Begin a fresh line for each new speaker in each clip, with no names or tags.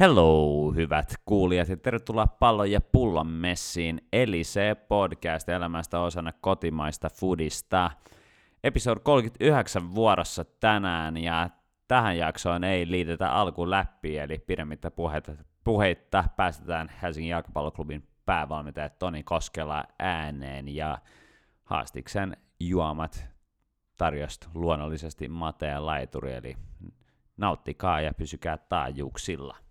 Hello, hyvät kuulijat, ja tervetuloa Pallon ja pullon messiin, eli se podcast elämästä osana kotimaista foodista. Episode 39 vuorossa tänään, ja tähän jaksoon ei liitetä alkuun läpi, eli pidemmittä puheita, puheitta päästetään Helsingin jalkapalloklubin päävalmentaja Toni Koskela ääneen, ja haastiksen juomat tarjost luonnollisesti Matea Laituri, eli nauttikaa ja pysykää taajuuksilla.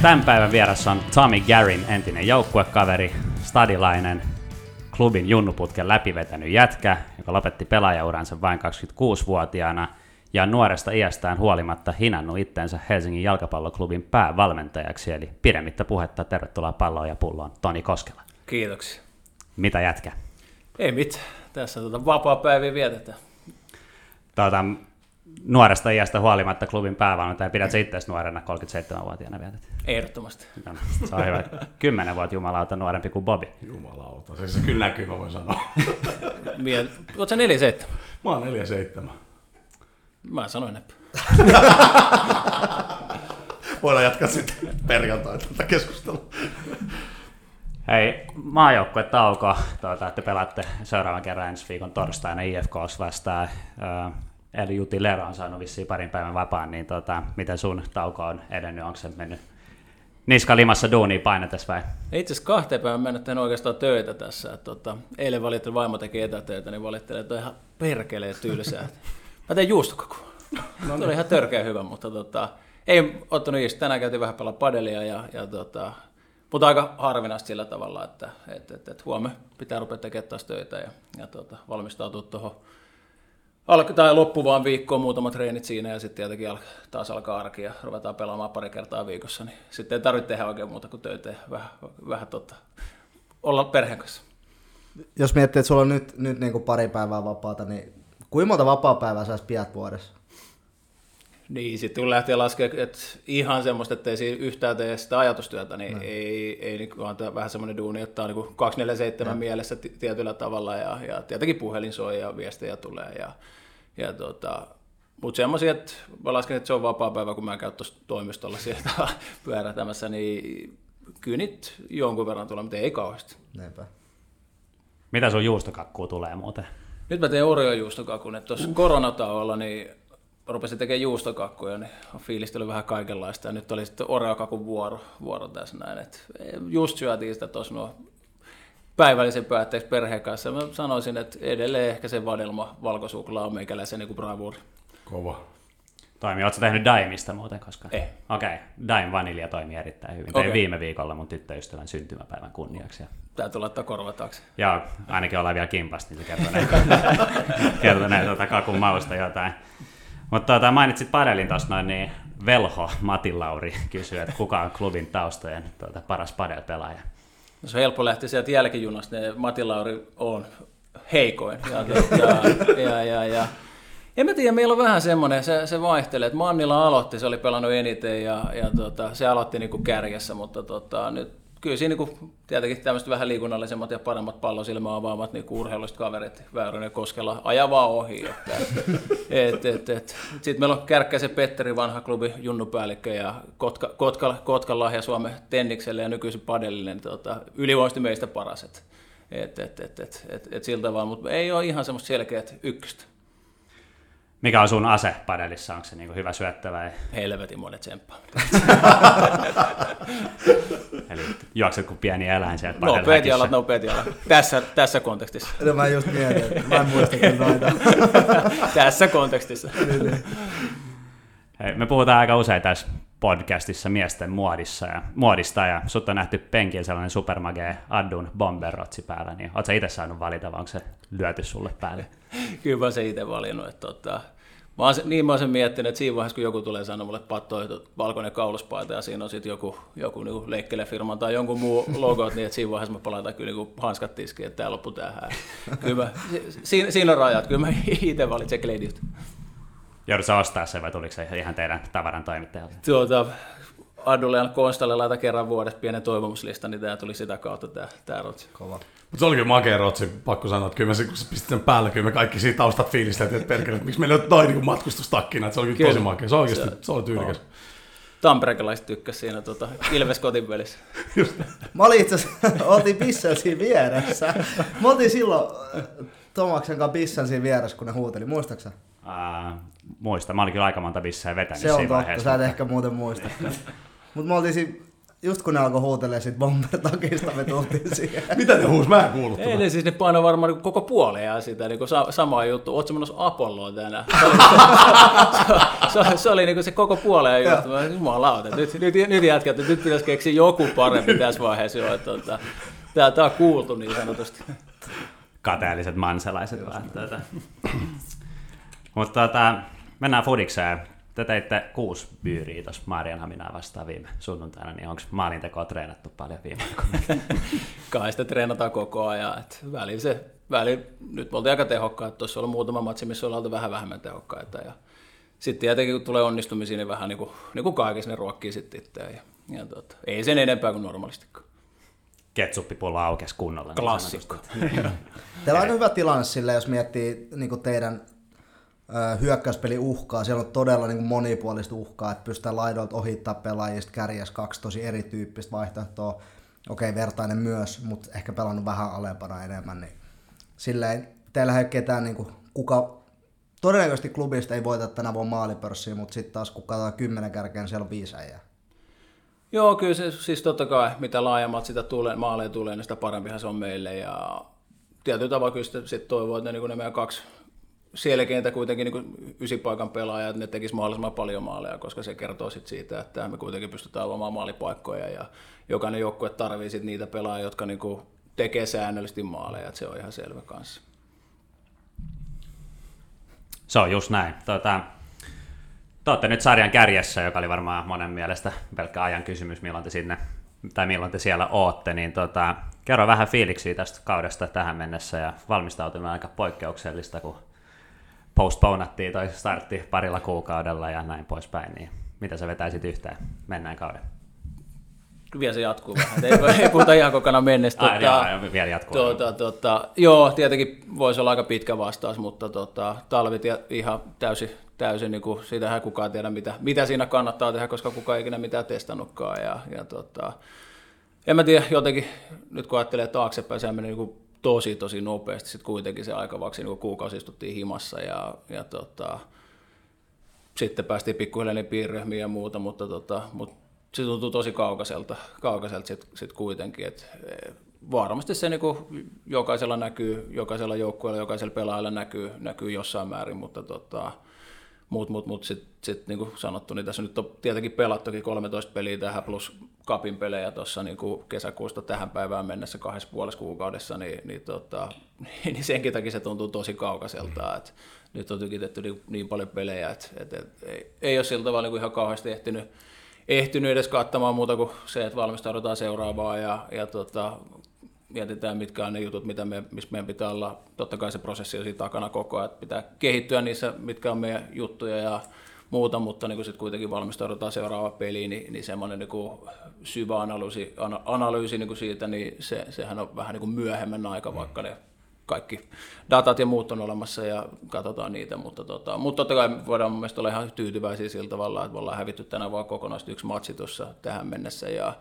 Meidän tämän päivän vieressä on Tommy Garin entinen joukkuekaveri, stadilainen, klubin junnuputken läpivetänyt jätkä, joka lopetti pelaajauransa vain 26-vuotiaana ja on nuoresta iästään huolimatta hinannut itsensä Helsingin jalkapalloklubin päävalmentajaksi, eli pidemmittä puhetta tervetuloa palloon ja pulloon Toni Koskela.
Kiitoksia.
Mitä jätkä?
Ei mitään. Tässä tuota vapaa-päiviä vietetään.
Tuota, nuoresta iästä huolimatta klubin päävalmentaja, pidät itse nuorena 37-vuotiaana vietet?
Ehdottomasti.
No, se on hyvä. Kymmenen vuotta jumalauta nuorempi kuin Bobi.
Jumalauta, se, se kyllä näkyy, mä voin sanoa.
Miel... Oletko 47?
Mä oon 47.
Mä sanoin näppä.
Voidaan jatkaa sitten perjantaina tätä keskustelua.
Hei, maajoukkue tauko, tuota, että pelaatte seuraavan kerran ensi viikon torstaina IFKs vastaan. Eli Juti Lero on saanut vissiin parin päivän vapaan, niin tota, miten sun tauko on edennyt? Onko se mennyt niska limassa duunia painetes vai?
Itse asiassa kahteen päivän mä en oikeastaan töitä tässä. Et, tota, eilen valittelin, vaimo teki etätöitä, niin valittelin, että on ihan perkeleen tylsää. Mä tein juustokakua. No, niin. oli ihan törkeä hyvä, mutta tota, ei ottanut iistä. Tänään käytiin vähän pelaa padelia, ja, ja tota, mutta aika harvinaista sillä tavalla, että et, et, et huomenna pitää rupea tekemään taas töitä ja, ja tota, valmistautua tuohon alka, tai loppuvaan viikkoon muutamat treenit siinä ja sitten tietenkin al, taas alkaa arki ja ruvetaan pelaamaan pari kertaa viikossa, niin sitten ei tarvitse tehdä oikein muuta kuin töitä ja vähän, vähän tota, olla perheen kanssa.
Jos miettii, että sulla on nyt, nyt niin kuin pari päivää vapaata, niin kuinka monta vapaa-päivää sä pidät vuodessa?
Niin, sitten kun lähtee laskemaan, että ihan semmoista, että ei siinä yhtään tee sitä ajatustyötä, niin no. ei, ei niin vaan vähän semmoinen duuni, että on niin 247 no. mielessä tietyllä tavalla ja, ja tietenkin puhelin soi ja viestejä tulee ja, ja tota, mutta semmoisia, että mä lasken, että se on vapaa päivä, kun mä käyn tuossa toimistolla sieltä pyörätämässä, niin kynit jonkun verran tulee, mutta ei kauheasti. Näinpä.
Mitä sun juustokakkuu tulee muuten?
Nyt mä teen Oreo juustokakun, että tuossa koronatauolla niin rupesin tekemään juustokakkuja, niin fiilistä oli vähän kaikenlaista. Ja nyt oli sitten Oreo-kakun vuoro, vuoro tässä näin. Et just syötiin sitä tuossa nuo päivällisen päätteeksi perheen kanssa. Mä sanoisin, että edelleen ehkä se vadelma valkosuklaa on meikäläisen niin bravuuri.
Kova.
Toimi, ootko tehnyt Daimista muuten koskaan?
Ei.
Okei, okay. Daim vanilja toimii erittäin hyvin. Okay. Tein viime viikolla mun tyttöystävän syntymäpäivän kunniaksi.
Täytyy laittaa korva taakse.
Joo, ainakin ollaan vielä kimpasta, niin se kertoo näin, kertoo näin tuota kakun mausta jotain. Mutta tuota, mainitsit padelin tuossa noin, niin Velho Matin Lauri kysyy, että kuka on klubin taustojen tuota, paras padelpelaaja?
No se on helppo lähteä sieltä jälkijunasta, ne Matin Lauri on heikoin. Ja, ja, ja, ja, ja. En mä tiedä, meillä on vähän semmoinen, se, se vaihtelee, että Mannila aloitti, se oli pelannut eniten ja, ja tota, se aloitti niin kuin kärjessä, mutta tota, nyt kyllä siinä niin tietenkin tämmöiset vähän liikunnallisemmat ja paremmat pallosilmä avaamat niin urheiluiset kaverit, Väyrynen ja Koskela, ajavaa ohi. Että, et, et, et. Sitten meillä on Kärkkäisen Petteri, vanha klubi junnupäällikkö ja Kotka, Kotka, Kotkan lahja Suomen Tennikselle ja nykyisin Padellille, niin tota, ylivoimaisesti meistä paras. Et, et, et, et, et, et, et siltä vaan, mutta ei ole ihan semmoista selkeät ykköstä.
Mikä on sun ase padelissa? Onko se niinku hyvä syöttö vai?
Helvetin monet tsemppaa.
Eli juokset kuin pieni eläin sieltä
Nopeat
padelhäkissä?
jalat, nopeat jalat. Tässä, tässä kontekstissa.
No mä just mietin, mä en muista kyllä noita.
tässä kontekstissa.
Hei, me puhutaan aika usein tässä podcastissa miesten muodissa ja, muodista, ja sut on nähty penkillä sellainen supermagee Addun bomberrotsi päällä, niin oot sä itse saanut valita, vai onko se lyöty sulle päälle?
Kyllä mä se itse valinnut. Että tota, mä oon se, niin mä oon sen miettinyt, että siinä vaiheessa, kun joku tulee sanoa mulle patto, että valkoinen kauluspaita ja siinä on sitten joku, joku niin leikkelefirman tai jonkun muu logo, niin että siinä vaiheessa mä palataan kyllä niin hanskat tiskiin, että tämä loppu tähän. Kyllä mä, siinä, siinä on rajat, kyllä mä itse valitsen Gladiut.
Joudut ostaa se vai tuliko se ihan teidän tavaran toimittajalta?
Tuota, Adulle ja Konstalle laita kerran vuodessa pienen toivomuslista, niin tämä tuli sitä kautta tämä, tämä rotsi.
Kova.
Mutta se oli kyllä makea rotsi, pakko sanoa, että kyllä me, se- kun sä pistit sen päälle, kyllä me kaikki siitä taustat fiilisteltiin, että perkele, että miksi meillä on noin niin matkustustakkina, että se oli kyllä,
Kyllä.
tosi makea. Se oikeasti, se,
Se-
oli tyylikäs.
Tamperekelaiset tykkäs siinä tota, Ilves kotipelissä.
Mä olin itse asiassa, oltiin Bissen siinä vieressä. Mä oltiin silloin äh, Tomaksen kanssa Bissen siinä vieressä, kun ne huuteli, muistaaksä?
Uh, muista, mä olin kyllä aika monta bissää vetänyt
Se on totta,
vaiheessa.
sä et ehkä muuten muista. Mutta me oltiin siinä, just kun ne alkoi huutelemaan sit bomber-takista, me tultiin siihen.
Mitä ne huus? Mä en kuullut
Ei,
tuota.
ne siis ne painoi varmaan niin koko puoleen sitä niin sa- samaa juttu. Ootko menossa Apolloon tänään? Se oli, se, se, se oli niin se koko puoleen juttu. Mä, Jumalauta, nyt, nyt, nyt jätkät, että nyt pitäisi keksiä joku parempi tässä vaiheessa jo. Että, tota, tää, tää on kuultu niin sanotusti.
Kateelliset manselaiset vaan. Tuota. Mutta tota, mennään fudikseen. Te teitte kuusi byyriä tuossa Marianhaminaa vastaan viime sunnuntaina, niin onko maalintekoa treenattu paljon viime aikoina?
Kai sitä treenataan koko ajan. Et välillä se, välillä, nyt me oltiin aika tehokkaita. Tuossa on muutama matsi, missä ollaan oltu vähän vähemmän tehokkaita. Ja sitten tietenkin, kun tulee onnistumisia, niin vähän niin kuin, niin kuin kaikessa ne ruokkii sitten itseään. Ja, ja tota, ei sen enempää kuin normaalistikaan.
Ketsuppipullo aukesi kunnolla. niin
Klassikko.
sanotusti.
Teillä on aika hyvä tilanne sille, jos miettii niin teidän hyökkäyspeli uhkaa. Siellä on todella niin monipuolista uhkaa, että pystytään laidoilta ohittaa pelaajista kärjessä kaksi tosi erityyppistä vaihtoehtoa. Okei, vertainen myös, mutta ehkä pelannut vähän alempana enemmän. Niin silleen, teillä ei ole ketään, niin kuin, kuka todennäköisesti klubista ei voita tänä vuonna maalipörssiä, mutta sitten taas kun katsotaan kymmenen kärkeen, siellä on viisi äijää.
Joo, kyllä se, siis totta kai, mitä laajemmat sitä tulee, maaleja tulee, niin sitä parempihan se on meille. Ja tietyllä tavalla kyllä sitten sit toivoo, että ne, niin ne meidän kaksi selkeintä kuitenkin niin ysipaikan pelaajat, ne tekisi mahdollisimman paljon maaleja, koska se kertoo sit siitä, että me kuitenkin pystytään luomaan maalipaikkoja ja jokainen joukkue tarvii sit niitä pelaajia, jotka niin kuin tekee säännöllisesti maaleja, että se on ihan selvä kanssa.
Se on just näin. Tuota, te olette nyt sarjan kärjessä, joka oli varmaan monen mielestä pelkkä ajan kysymys, milloin te sinne tai milloin te siellä ootte, niin tota, kerro vähän fiiliksiä tästä kaudesta tähän mennessä ja valmistautuminen aika poikkeuksellista, kun postponattiin toi startti parilla kuukaudella ja näin poispäin, niin mitä sä vetäisit yhteen mennään kauden?
Vielä se jatkuu vähän, ei, ei puhuta ihan kokonaan mennessä.
Ai, joo, joo, vielä jatkuu.
Tuota, tuota, joo, tietenkin voisi olla aika pitkä vastaus, mutta tota, talvit ja ihan täysin, täysin niin kuin, siitähän kukaan tiedä, mitä, mitä siinä kannattaa tehdä, koska kukaan ei ikinä mitään testannutkaan. Ja, ja tota, en mä tiedä, jotenkin nyt kun ajattelee taaksepäin, se meni niin kuin tosi tosi nopeasti, sitten kuitenkin se aika vaksi niin kuukausi istuttiin himassa ja, ja tota, sitten päästiin pikkuhiljaa niin piirryhmiin ja muuta, mutta, tota, mutta se tuntuu tosi kaukaiselta, kaukaiselta sitten sit kuitenkin, että varmasti se niin jokaisella näkyy, jokaisella joukkueella, jokaisella pelaajalla näkyy, näkyy jossain määrin, mutta tota, mut, mut, mut sitten sit, niin kuin sanottu, niin tässä nyt on tietenkin pelattukin 13 peliä tähän plus kapin pelejä tuossa niin kesäkuusta tähän päivään mennessä kahdessa puolessa kuukaudessa, niin, niin, tota, niin senkin takia se tuntuu tosi kaukaiselta, että nyt on tykitetty niin, niin paljon pelejä, että, että, että ei, ei ole sillä tavalla niin ihan kauheasti ehtinyt, ehtinyt edes katsomaan muuta kuin se, että valmistaudutaan seuraavaa ja, ja tota, mietitään, mitkä on ne jutut, mitä me, missä meidän pitää olla. Totta kai se prosessi on siinä takana koko ajan, että pitää kehittyä niissä, mitkä on meidän juttuja ja muuta, mutta niin sitten kuitenkin valmistaudutaan seuraavaan peliin, niin, niin semmoinen niin syvä analyysi, ana, analyysi niin kuin siitä, niin se, sehän on vähän niin kuin myöhemmän aika, vaikka ne kaikki datat ja muut on olemassa ja katsotaan niitä, mutta, tota, mutta totta kai voidaan mun mielestä olla ihan tyytyväisiä sillä tavalla, että me ollaan hävitty tänä vuonna kokonaisesti yksi matsi tuossa tähän mennessä ja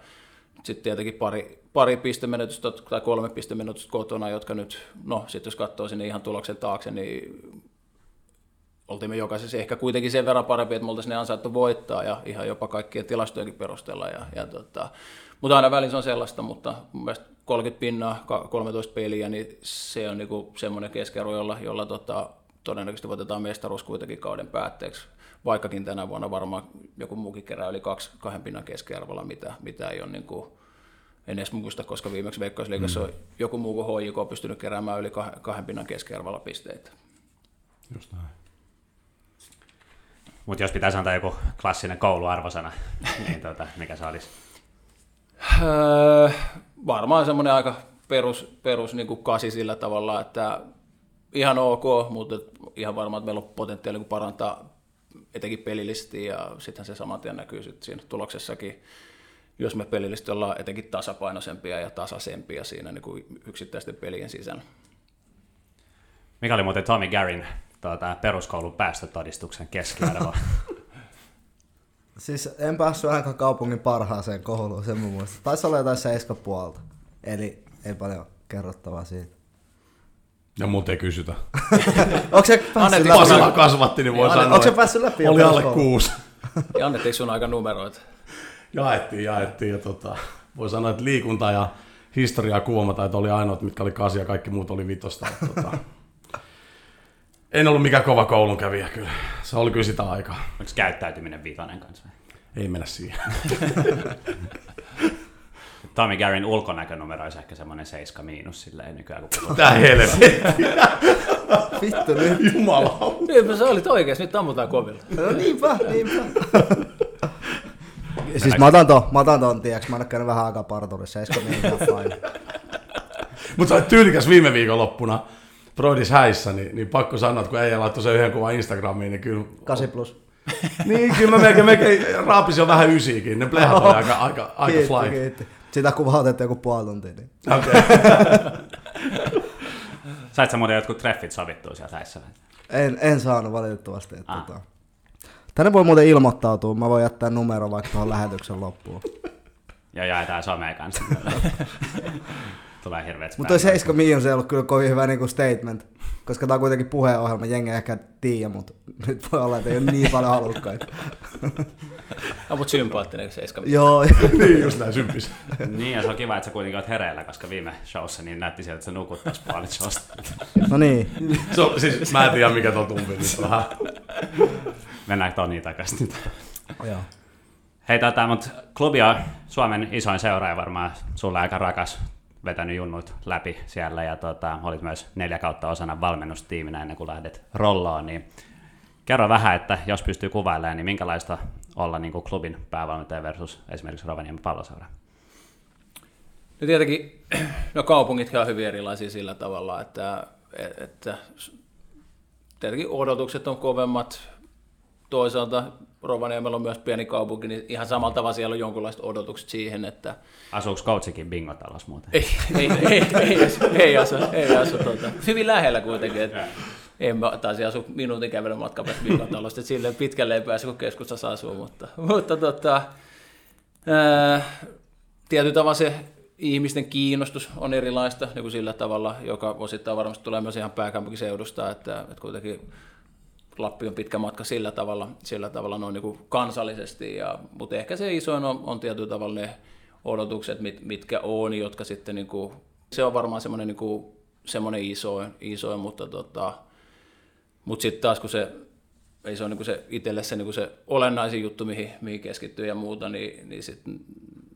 sitten tietenkin pari, pari pistemenetystä tai kolme pistemenetystä kotona, jotka nyt, no sitten jos katsoo sinne ihan tuloksen taakse, niin oltiin me jokaisessa ehkä kuitenkin sen verran parempi, että me oltaisiin ne ansaittu voittaa ja ihan jopa kaikkien tilastojenkin perusteella. Ja, ja tota, mutta aina välissä on sellaista, mutta mun mielestä 30 pinnaa, 13 peliä, niin se on niinku semmoinen keskiarvo, jolla, jolla tota, todennäköisesti voitetaan mestaruus kuitenkin kauden päätteeksi. Vaikkakin tänä vuonna varmaan joku muukin kerää yli kaksi, kahden pinnan keskiarvolla, mitä, mitä ei ole niin kuin, en edes muista, koska viimeksi Veikkausliigassa mm. on joku muu kuin HJK pystynyt keräämään yli kahden pinnan keskiarvolla pisteitä.
Just näin.
Mutta jos pitäisi antaa joku klassinen kouluarvosana, niin tuota, mikä se olisi?
Öö, varmaan semmoinen aika perus, perus niin kuin kasi sillä tavalla, että ihan ok, mutta ihan varmaan, että meillä on potentiaali parantaa etenkin pelillisesti ja sitten se saman tien näkyy sit siinä tuloksessakin, jos me pelillisesti ollaan etenkin tasapainoisempia ja tasaisempia siinä niin kuin yksittäisten pelien sisällä.
Mikä oli muuten Tommy Garin tuota, peruskoulun päästötodistuksen keskiarvo?
siis en päässyt ainakaan kaupungin parhaaseen kouluun, sen mun muista. Taisi olla jotain seiska puolta, eli ei paljon kerrottavaa siitä.
Ja muuten ei kysytä.
Onko se päässyt
läpi? Pasilla kasvatti, niin voi
niin,
sanoa.
Onko se päässyt läpi?
Oli alle kuusi.
Ja annettiin sun aika numeroita?
Jaettiin, jaettiin. Ja tota, voi sanoa, että liikunta ja historia että oli ainoat, mitkä oli kasia, kaikki muut oli vitosta. Tota, en ollut mikään kova koulun kävijä kyllä. Se oli kyllä sitä aikaa.
Onko käyttäytyminen vitonen kanssa?
Ei mennä siihen.
Tommy Garin ulkonäkönumero olisi ehkä semmoinen 7 miinus silleen nykyään, kun puhutaan.
Tää helvetti.
Vittu nyt.
Jumala.
Niinpä sä olit oikeas, nyt ammutaan kovilla.
No niinpä, niinpä. siis mä otan ton, mä otan ton, tiiäks, mä oon käynyt vähän aikaa parturissa, 7 miinus
Mutta sä olet tyylikäs viime viikon loppuna. Broidis häissä, niin, niin pakko sanoa, että kun ei laittoi sen yhden kuvan Instagramiin, niin kyllä...
8 plus.
niin, kyllä mä melkein, melkein raapisi jo vähän ysiikin. Ne plehat oli aika, aika, aika kiitti, fly. Kiitti.
Sitä kuvaa otettiin joku puoli tuntia. Niin.
Okay.
Sait sä muuten jotkut treffit sovittua siellä häissä?
En, en saanut valitettavasti. Että ah. tota. Tänne voi muuten ilmoittautua. Mä voin jättää numero vaikka tuohon lähetyksen loppuun.
Ja jaetaan someen kanssa. Tulee hirveät
Mutta toi 7 miljoonaa se ei ollut kyllä kovin hyvä niinku statement, koska tää on kuitenkin puheenohjelma, jengi ehkä tiedä, mutta nyt voi olla, että ei ole niin paljon halukkaita.
No, mutta sympaattinen 7
Joo.
niin, just näin sympis.
niin, ja se on kiva, että sä kuitenkin oot hereillä, koska viime showssa niin näytti sieltä, että sä nukut tässä puolit showsta.
no niin.
So, siis mä en tiedä, mikä tuo tumpi nyt vähän.
Mennään Toni takaisin nyt.
Joo.
Hei, tota, mutta klubi on Suomen isoin seuraaja varmaan sulle aika rakas vetänyt junnut läpi siellä ja tota, olit myös neljä kautta osana valmennustiiminä ennen kuin lähdet rolloon, niin kerro vähän, että jos pystyy kuvailemaan, niin minkälaista olla niin kuin klubin päävalmentaja versus esimerkiksi Rovaniemen palloseura?
No tietenkin, no kaupungit on hyvin erilaisia sillä tavalla, että, että tietenkin odotukset on kovemmat, toisaalta Rovaniemellä on myös pieni kaupunki, niin ihan samalla tavalla siellä on jonkinlaiset odotukset siihen, että...
Asuuko coachikin bingotalos muuten?
Ei, ei, ei, ei, asu, ei asu, ei asu tuota. hyvin lähellä kuitenkin. Että en mä taisi asu minuutin kävelyn matkan päästä bingotalosta, että silleen pitkälle ei pääse, kun keskustassa asuu, mutta, mutta tota, ää, tietyllä tavalla se ihmisten kiinnostus on erilaista niin kuin sillä tavalla, joka osittain varmasti tulee myös ihan pääkaupunkiseudusta, että, että kuitenkin Lappi on pitkä matka sillä tavalla, sillä tavalla noin niin kuin kansallisesti, ja, mutta ehkä se isoin on, on tietyllä tavalla ne odotukset, mit, mitkä on, jotka sitten niin kuin, se on varmaan semmoinen, niin kuin, semmoinen isoin, isoin, mutta, tota, mutta sitten taas kun se ei se ole niin se itselle se, niin se olennaisin juttu, mihin, mihin keskittyy ja muuta, niin, niin sitten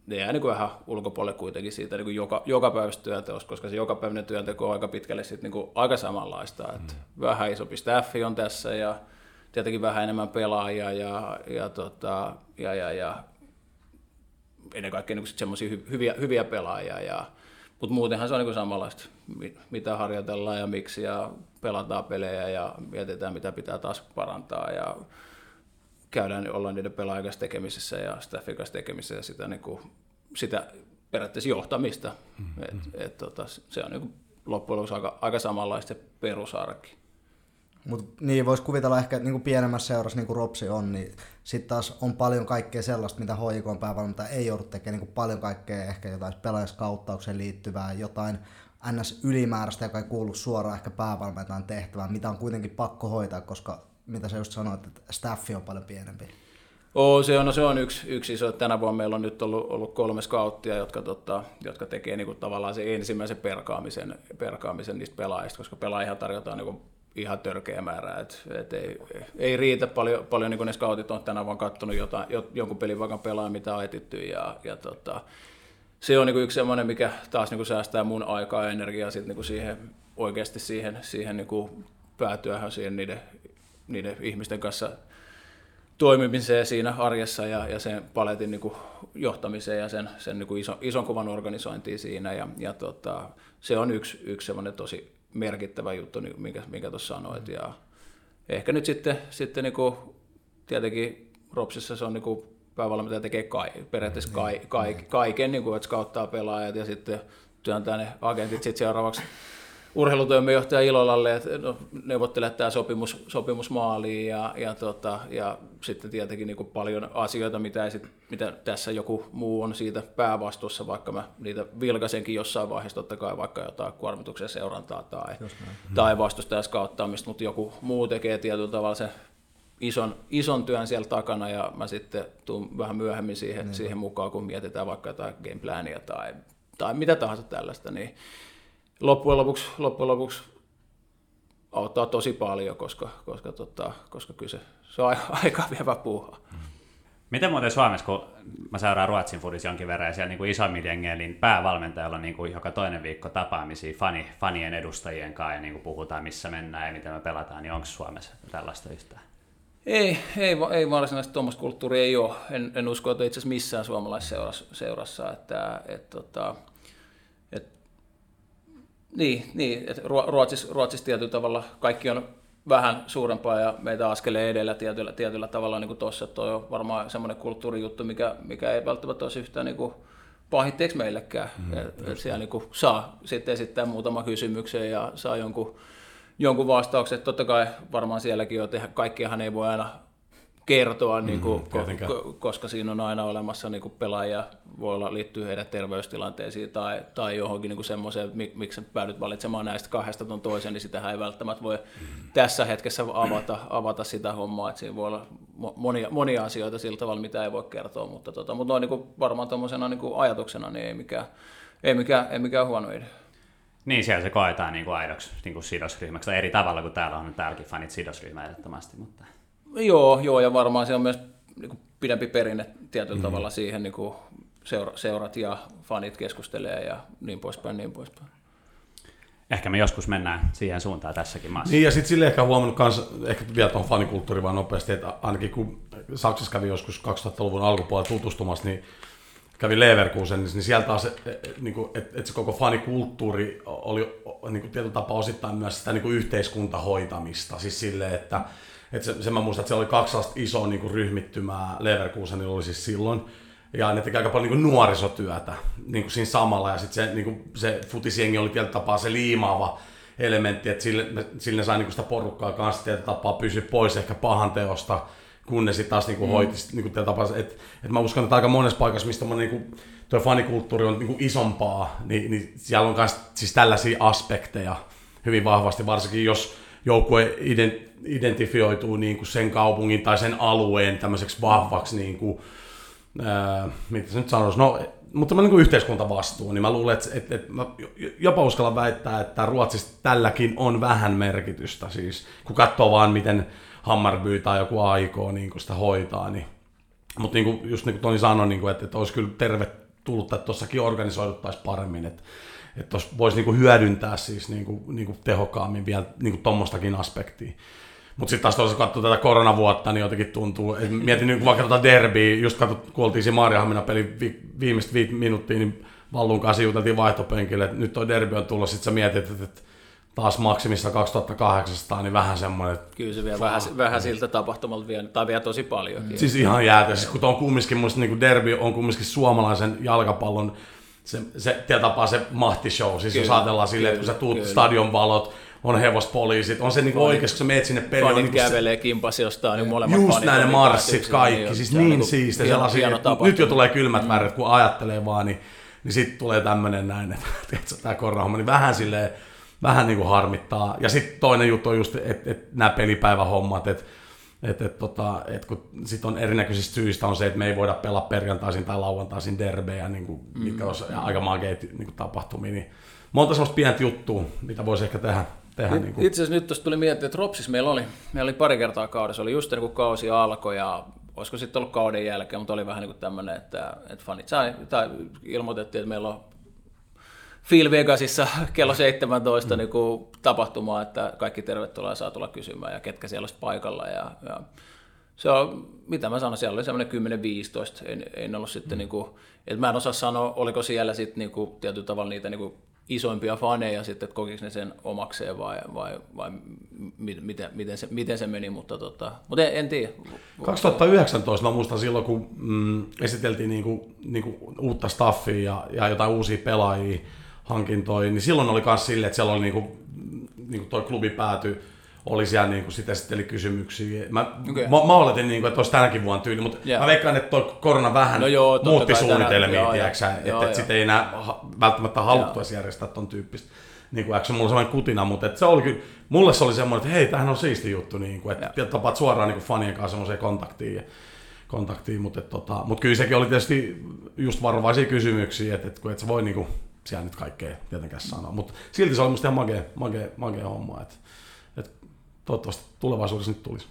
ne jää niin vähän ulkopuolelle kuitenkin siitä niin joka, joka päivästä työnteosta, koska se joka päiväinen työnteko on aika pitkälle sit niin aika samanlaista. Mm. Että vähän isompi staffi on tässä ja tietenkin vähän enemmän pelaajia ja, ja, tota, ja, ja, ja ennen kaikkea niin semmoisia hyviä, hyviä pelaajia. Ja, mutta muutenhan se on niin samanlaista, mitä harjoitellaan ja miksi ja pelataan pelejä ja mietitään, mitä pitää taas parantaa. Ja, käydään olla niiden pelaajien kanssa tekemisissä ja staffin kanssa tekemisissä ja sitä, niin kuin, sitä periaatteessa johtamista. Mm-hmm. Et, et, tota, se on niin loppujen lopuksi aika, aika samanlaista se perusarki.
Mut niin, voisi kuvitella ehkä niin kuin pienemmässä seurassa, niin kuin Ropsi on, niin sitten taas on paljon kaikkea sellaista, mitä HJK on päävalmentaja ei joudu tekemään, niin kuin paljon kaikkea ehkä jotain pelaajaskauttaukseen liittyvää, jotain NS-ylimääräistä, joka ei kuulu suoraan ehkä päävalmentajan tehtävään, mitä on kuitenkin pakko hoitaa, koska mitä sä just sanoit, että staffi on paljon pienempi.
Oo, se on, no se on yksi, yksi iso. Tänä vuonna meillä on nyt ollut, ollut kolme skauttia, jotka, tota, jotka tekee niin kuin, tavallaan se ensimmäisen perkaamisen, perkaamisen niistä pelaajista, koska pelaajia tarjotaan niin kuin, ihan törkeä määrä. Et, et ei, ei, riitä paljon, paljon niin kuin ne scoutit on tänä vuonna katsonut jotain, jonkun pelin vaikka pelaa, mitä on etitty. Ja, ja tota, se on niin kuin yksi semmoinen, mikä taas niin kuin säästää mun aikaa ja energiaa sit, niin kuin siihen, oikeasti siihen, siihen niin kuin päätyähän siihen niiden, niiden ihmisten kanssa toimimiseen siinä arjessa ja, ja sen paletin niin kuin johtamiseen ja sen, sen niin kuin ison, ison kuvan organisointiin siinä. Ja, ja tota, se on yksi, yksi semmoinen tosi merkittävä juttu, niin minkä, minkä tuossa sanoit. Ja ehkä nyt sitten, sitten niin kuin, tietenkin Ropsissa se on niin kuin päävalmentaja tekee kai, periaatteessa kai, kai, kaiken, niin kuin, että skauttaa pelaajat ja sitten työntää ne agentit sitten seuraavaksi urheilutoimenjohtaja Ilolalle, että no, neuvottelee tämä sopimus, sopimus maaliin ja, ja, tota, ja sitten tietenkin niin paljon asioita, mitä, sit, mitä tässä joku muu on siitä päävastuussa, vaikka mä niitä vilkaisenkin jossain vaiheessa, totta kai vaikka jotain kuormituksen seurantaa tai, tai vastustajan skauttaamista, mutta joku muu tekee tietyllä tavalla se ison, ison työn siellä takana ja mä sitten tuun vähän myöhemmin siihen, niin. siihen mukaan, kun mietitään vaikka jotain gameplania tai, tai mitä tahansa tällaista, niin loppujen lopuksi, loppujen lopuksi auttaa tosi paljon, koska, koska, tota, koska kyllä se, se on aika vievä puuha.
Miten muuten Suomessa, kun mä seuraan Ruotsin fudis jonkin verran ja siellä niin kuin isommilla jengeillä, niin päävalmentajalla on niin kuin joka toinen viikko tapaamisia fani, fanien edustajien kanssa ja niin kuin puhutaan missä mennään ja miten me pelataan, niin onko Suomessa tällaista yhtään?
Ei, ei, ei varsinaisesti tuommoista kulttuuria ei ole. En, en usko, että itse asiassa missään suomalaisessa seurassa. Että, et, tota, niin, niin että Ruotsissa, Ruotsissa tietyllä tavalla kaikki on vähän suurempaa ja meitä askelee edellä tietyllä, tietyllä tavalla niin kuin tuossa. Tuo on varmaan semmoinen kulttuurijuttu, mikä, mikä ei välttämättä olisi yhtään niin kuin pahitteeksi meillekään. Mm, et, et siellä niin kuin saa sitten esittää muutama kysymyksen ja saa jonkun jonkun vastauksen. Totta kai varmaan sielläkin on, että kaikkiahan ei voi aina kertoa, mm, niin kuin, ko- koska siinä on aina olemassa niin kuin pelaajia, voi olla liittyy heidän terveystilanteisiin tai, tai johonkin niin semmoiseen, miksi päädyt valitsemaan näistä kahdesta ton toisen, niin sitä ei välttämättä voi mm. tässä hetkessä avata, avata sitä hommaa, että siinä voi olla monia, monia asioita sillä tavalla, mitä ei voi kertoa, mutta, tota, mutta noin niin kuin varmaan tuommoisena niin ajatuksena niin ei mikään, ei mikään, ei mikään huono idea.
Niin, siellä se koetaan niin kuin aidoksi niin kuin sidosryhmäksi, tai eri tavalla kuin täällä on täälläkin fanit sidosryhmä ehdottomasti. Mutta...
Joo, joo, ja varmaan se on myös niin kuin pidempi perinne tietyllä mm. tavalla siihen, niin kuin seura, seurat ja fanit keskustelee ja niin poispäin, niin poispäin.
Ehkä me joskus mennään siihen suuntaan tässäkin maassa.
Niin, ja sitten sille ehkä huomannut kans, ehkä vielä tuon fanikulttuuri vaan nopeasti, että ainakin kun Saksassa kävi joskus 2000-luvun alkupuolella tutustumassa, niin kävi Leverkusen, niin sieltä taas, niin kuin, että, että se koko fanikulttuuri oli niin kuin tietyllä tapaa osittain myös sitä niin kuin yhteiskuntahoitamista. Siis silleen, että, että se, se mä muistan, että siellä oli kaksi isoa niin kuin ryhmittymää. Leverkusenilla oli siis silloin, ja ne teki aika paljon niin kuin nuorisotyötä niin kuin siinä samalla, ja sitten se, niin kuin, se futisjengi oli tietyllä tapaa se liimaava elementti, että sille, sille ne sai niin kuin sitä porukkaa kanssa tietyllä tapaa pysyä pois ehkä pahan teosta, kun ne sitten taas niinku mm. hoiti niinku tapaa, että et mä uskon, että aika monessa paikassa, mistä niinku, tuo fanikulttuuri on niinku isompaa, niin, niin siellä on myös siis tällaisia aspekteja hyvin vahvasti, varsinkin jos joukkue identifioituu niinku sen kaupungin tai sen alueen tämmöiseksi vahvaksi, niinku, ää, mitä se nyt sanoisi, no, mutta niin yhteiskuntavastuu, niin mä luulen, että, että, että mä jopa uskallan väittää, että Ruotsissa tälläkin on vähän merkitystä, siis kun katsoo vaan miten Hammarby tai joku aikoo niin sitä hoitaa. Niin. Mutta niin kuin, just niin kuin Toni sanoi, niin kuin, että, että olisi kyllä tervetullut, että tuossakin organisoiduttaisiin paremmin. Että, että voisi niin kuin hyödyntää siis niin kuin, niin kuin tehokkaammin vielä niin tuommoistakin aspektia. Mutta sitten taas tuossa katsoo tätä koronavuotta, niin jotenkin tuntuu, että mietin niin vaikka tuota derbiä, just katsot, kun oltiin siinä Marjahamina peli vi, viimeistä viit minuuttia, niin Vallun kanssa juteltiin vaihtopenkille, että nyt tuo derbi on tullut, sitten sä mietit, että, että taas maksimissa 2800, niin vähän semmoinen...
Kyllä se vielä vähän, vähän siltä tapahtumalta vielä, tai vielä tosi paljon. Mm.
Siis ihan jäätä. Siis kun on kumminkin, musta niin derby on kumminkin suomalaisen jalkapallon se, se tapaa se mahtishow. Siis kyllä, jos ajatellaan silleen, että kun sä tuut stadion valot, on hevospoliisit, on se niin oikeasti, kun sä meet sinne peliin.
Fanit niin kävelee se... kimpas jostain, niin
molemmat Just näin ne marssit kaikki, niin, siis niin niin siistä sellaisia, nyt jo tulee kylmät mm. väret, kun ajattelee vaan, niin, niin sitten tulee tämmöinen näin, että tämä korona niin vähän silleen, vähän niin kuin harmittaa. Ja sitten toinen juttu on just, että et nämä pelipäivähommat, että et, et, tota, et kun sit on erinäköisistä syistä on se, että me ei voida pelaa perjantaisin tai lauantaisin derbejä, niin kuin, mm. mitkä olisi aika mageet niin kuin tapahtumia, niin monta sellaista pientä juttua, mitä voisi ehkä tehdä. Tehdä niin kuin.
Itse asiassa nyt tuosta tuli miettiä, että Ropsis meillä oli, meillä oli pari kertaa kaudessa, oli just ennen kuin kausi alkoi ja olisiko sitten ollut kauden jälkeen, mutta oli vähän niin kuin tämmöinen, että, että fanit sai, tai ilmoitettiin, että meillä on Phil Vegasissa kello 17 mm. niin kuin tapahtumaa, että kaikki tervetuloa saa tulla kysymään ja ketkä siellä olisi paikalla. Ja, ja se on, mitä mä sanon, siellä oli semmoinen 10-15, ei, ei ollut sitten, mm. niin kuin, että mä en osaa sanoa, oliko siellä sitten niin kuin, tietyllä tavalla niitä niin kuin, isoimpia faneja sitten, että kokiko ne sen omakseen vai, vai, vai miten, miten, se, miten se meni, mutta, tota, mutta en, en tiedä.
2019 mä muistan silloin, kun mm, esiteltiin niinku, niinku uutta staffia ja, ja jotain uusia pelaajia, hankintoja, niin silloin oli myös silleen, että siellä oli niinku, niinku toi klubi pääty, oli siellä niinku sit esitteli kysymyksiä. Mä, okay. mä, mä oletin, niinku, että olisi tänäkin vuonna tyyli, mutta yeah. mä veikkaan, että toi korona vähän no joo, muutti suunnitelmia, että joo, et sit ei enää välttämättä haluttu edes järjestää ton tyyppistä. Niin kuin, mulla sellainen kutina, mutta et se oli kyllä, mulle se oli semmoinen, että hei, tämähän on siisti juttu, niin kuin, että yeah. tapaat suoraan niin kuin fanien kanssa semmoiseen kontaktiin. Ja, kontaktiin mutta, et, tota, mutta kyllä sekin oli tietysti just varovaisia kysymyksiä, että, että kun et sä voi niin kuin, siellä nyt kaikkea tietenkään sanoa. Mutta silti se oli musta ihan magea, magea, magea homma. Et, et toivottavasti tulevaisuudessa nyt tulisi.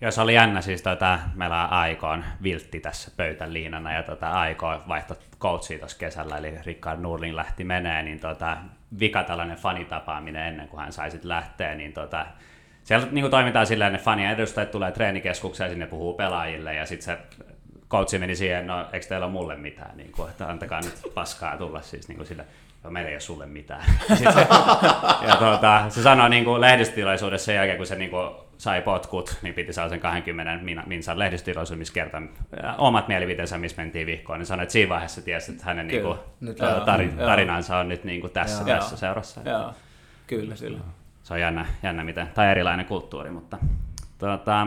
Joo, se oli jännä siis, tota, meillä on Aikoon viltti tässä pöytän liinana ja tota, Aiko vaihtoi coachia tuossa kesällä, eli Rickard Nurlin lähti menee, niin tota, vika tällainen fanitapaaminen ennen kuin hän sai sitten lähteä, niin tota, siellä niin kuin toimitaan silleen, että fanien edustajat tulee treenikeskukseen, sinne puhuu pelaajille ja sitten se coachi meni siihen, no eikö teillä ole mulle mitään, niin kuin, että antakaa nyt paskaa tulla siis niin kuin sille, meillä ei ole sulle mitään. se, ja tuota, se sanoi niin kuin lehdistötilaisuudessa sen jälkeen, kun se niin kuin, sai potkut, niin piti saada sen 20 minsan lehdistötilaisuuden, missä kertoi omat mielipiteensä, missä mentiin vihkoon, niin sanoi, että siinä vaiheessa tiesi, että hänen niin kuin, tarin, tarinansa on nyt niin kuin tässä, joo. tässä seurassa.
Joo. Kyllä, kyllä.
Se on jännä, jännä miten, tai erilainen kulttuuri, mutta tuota,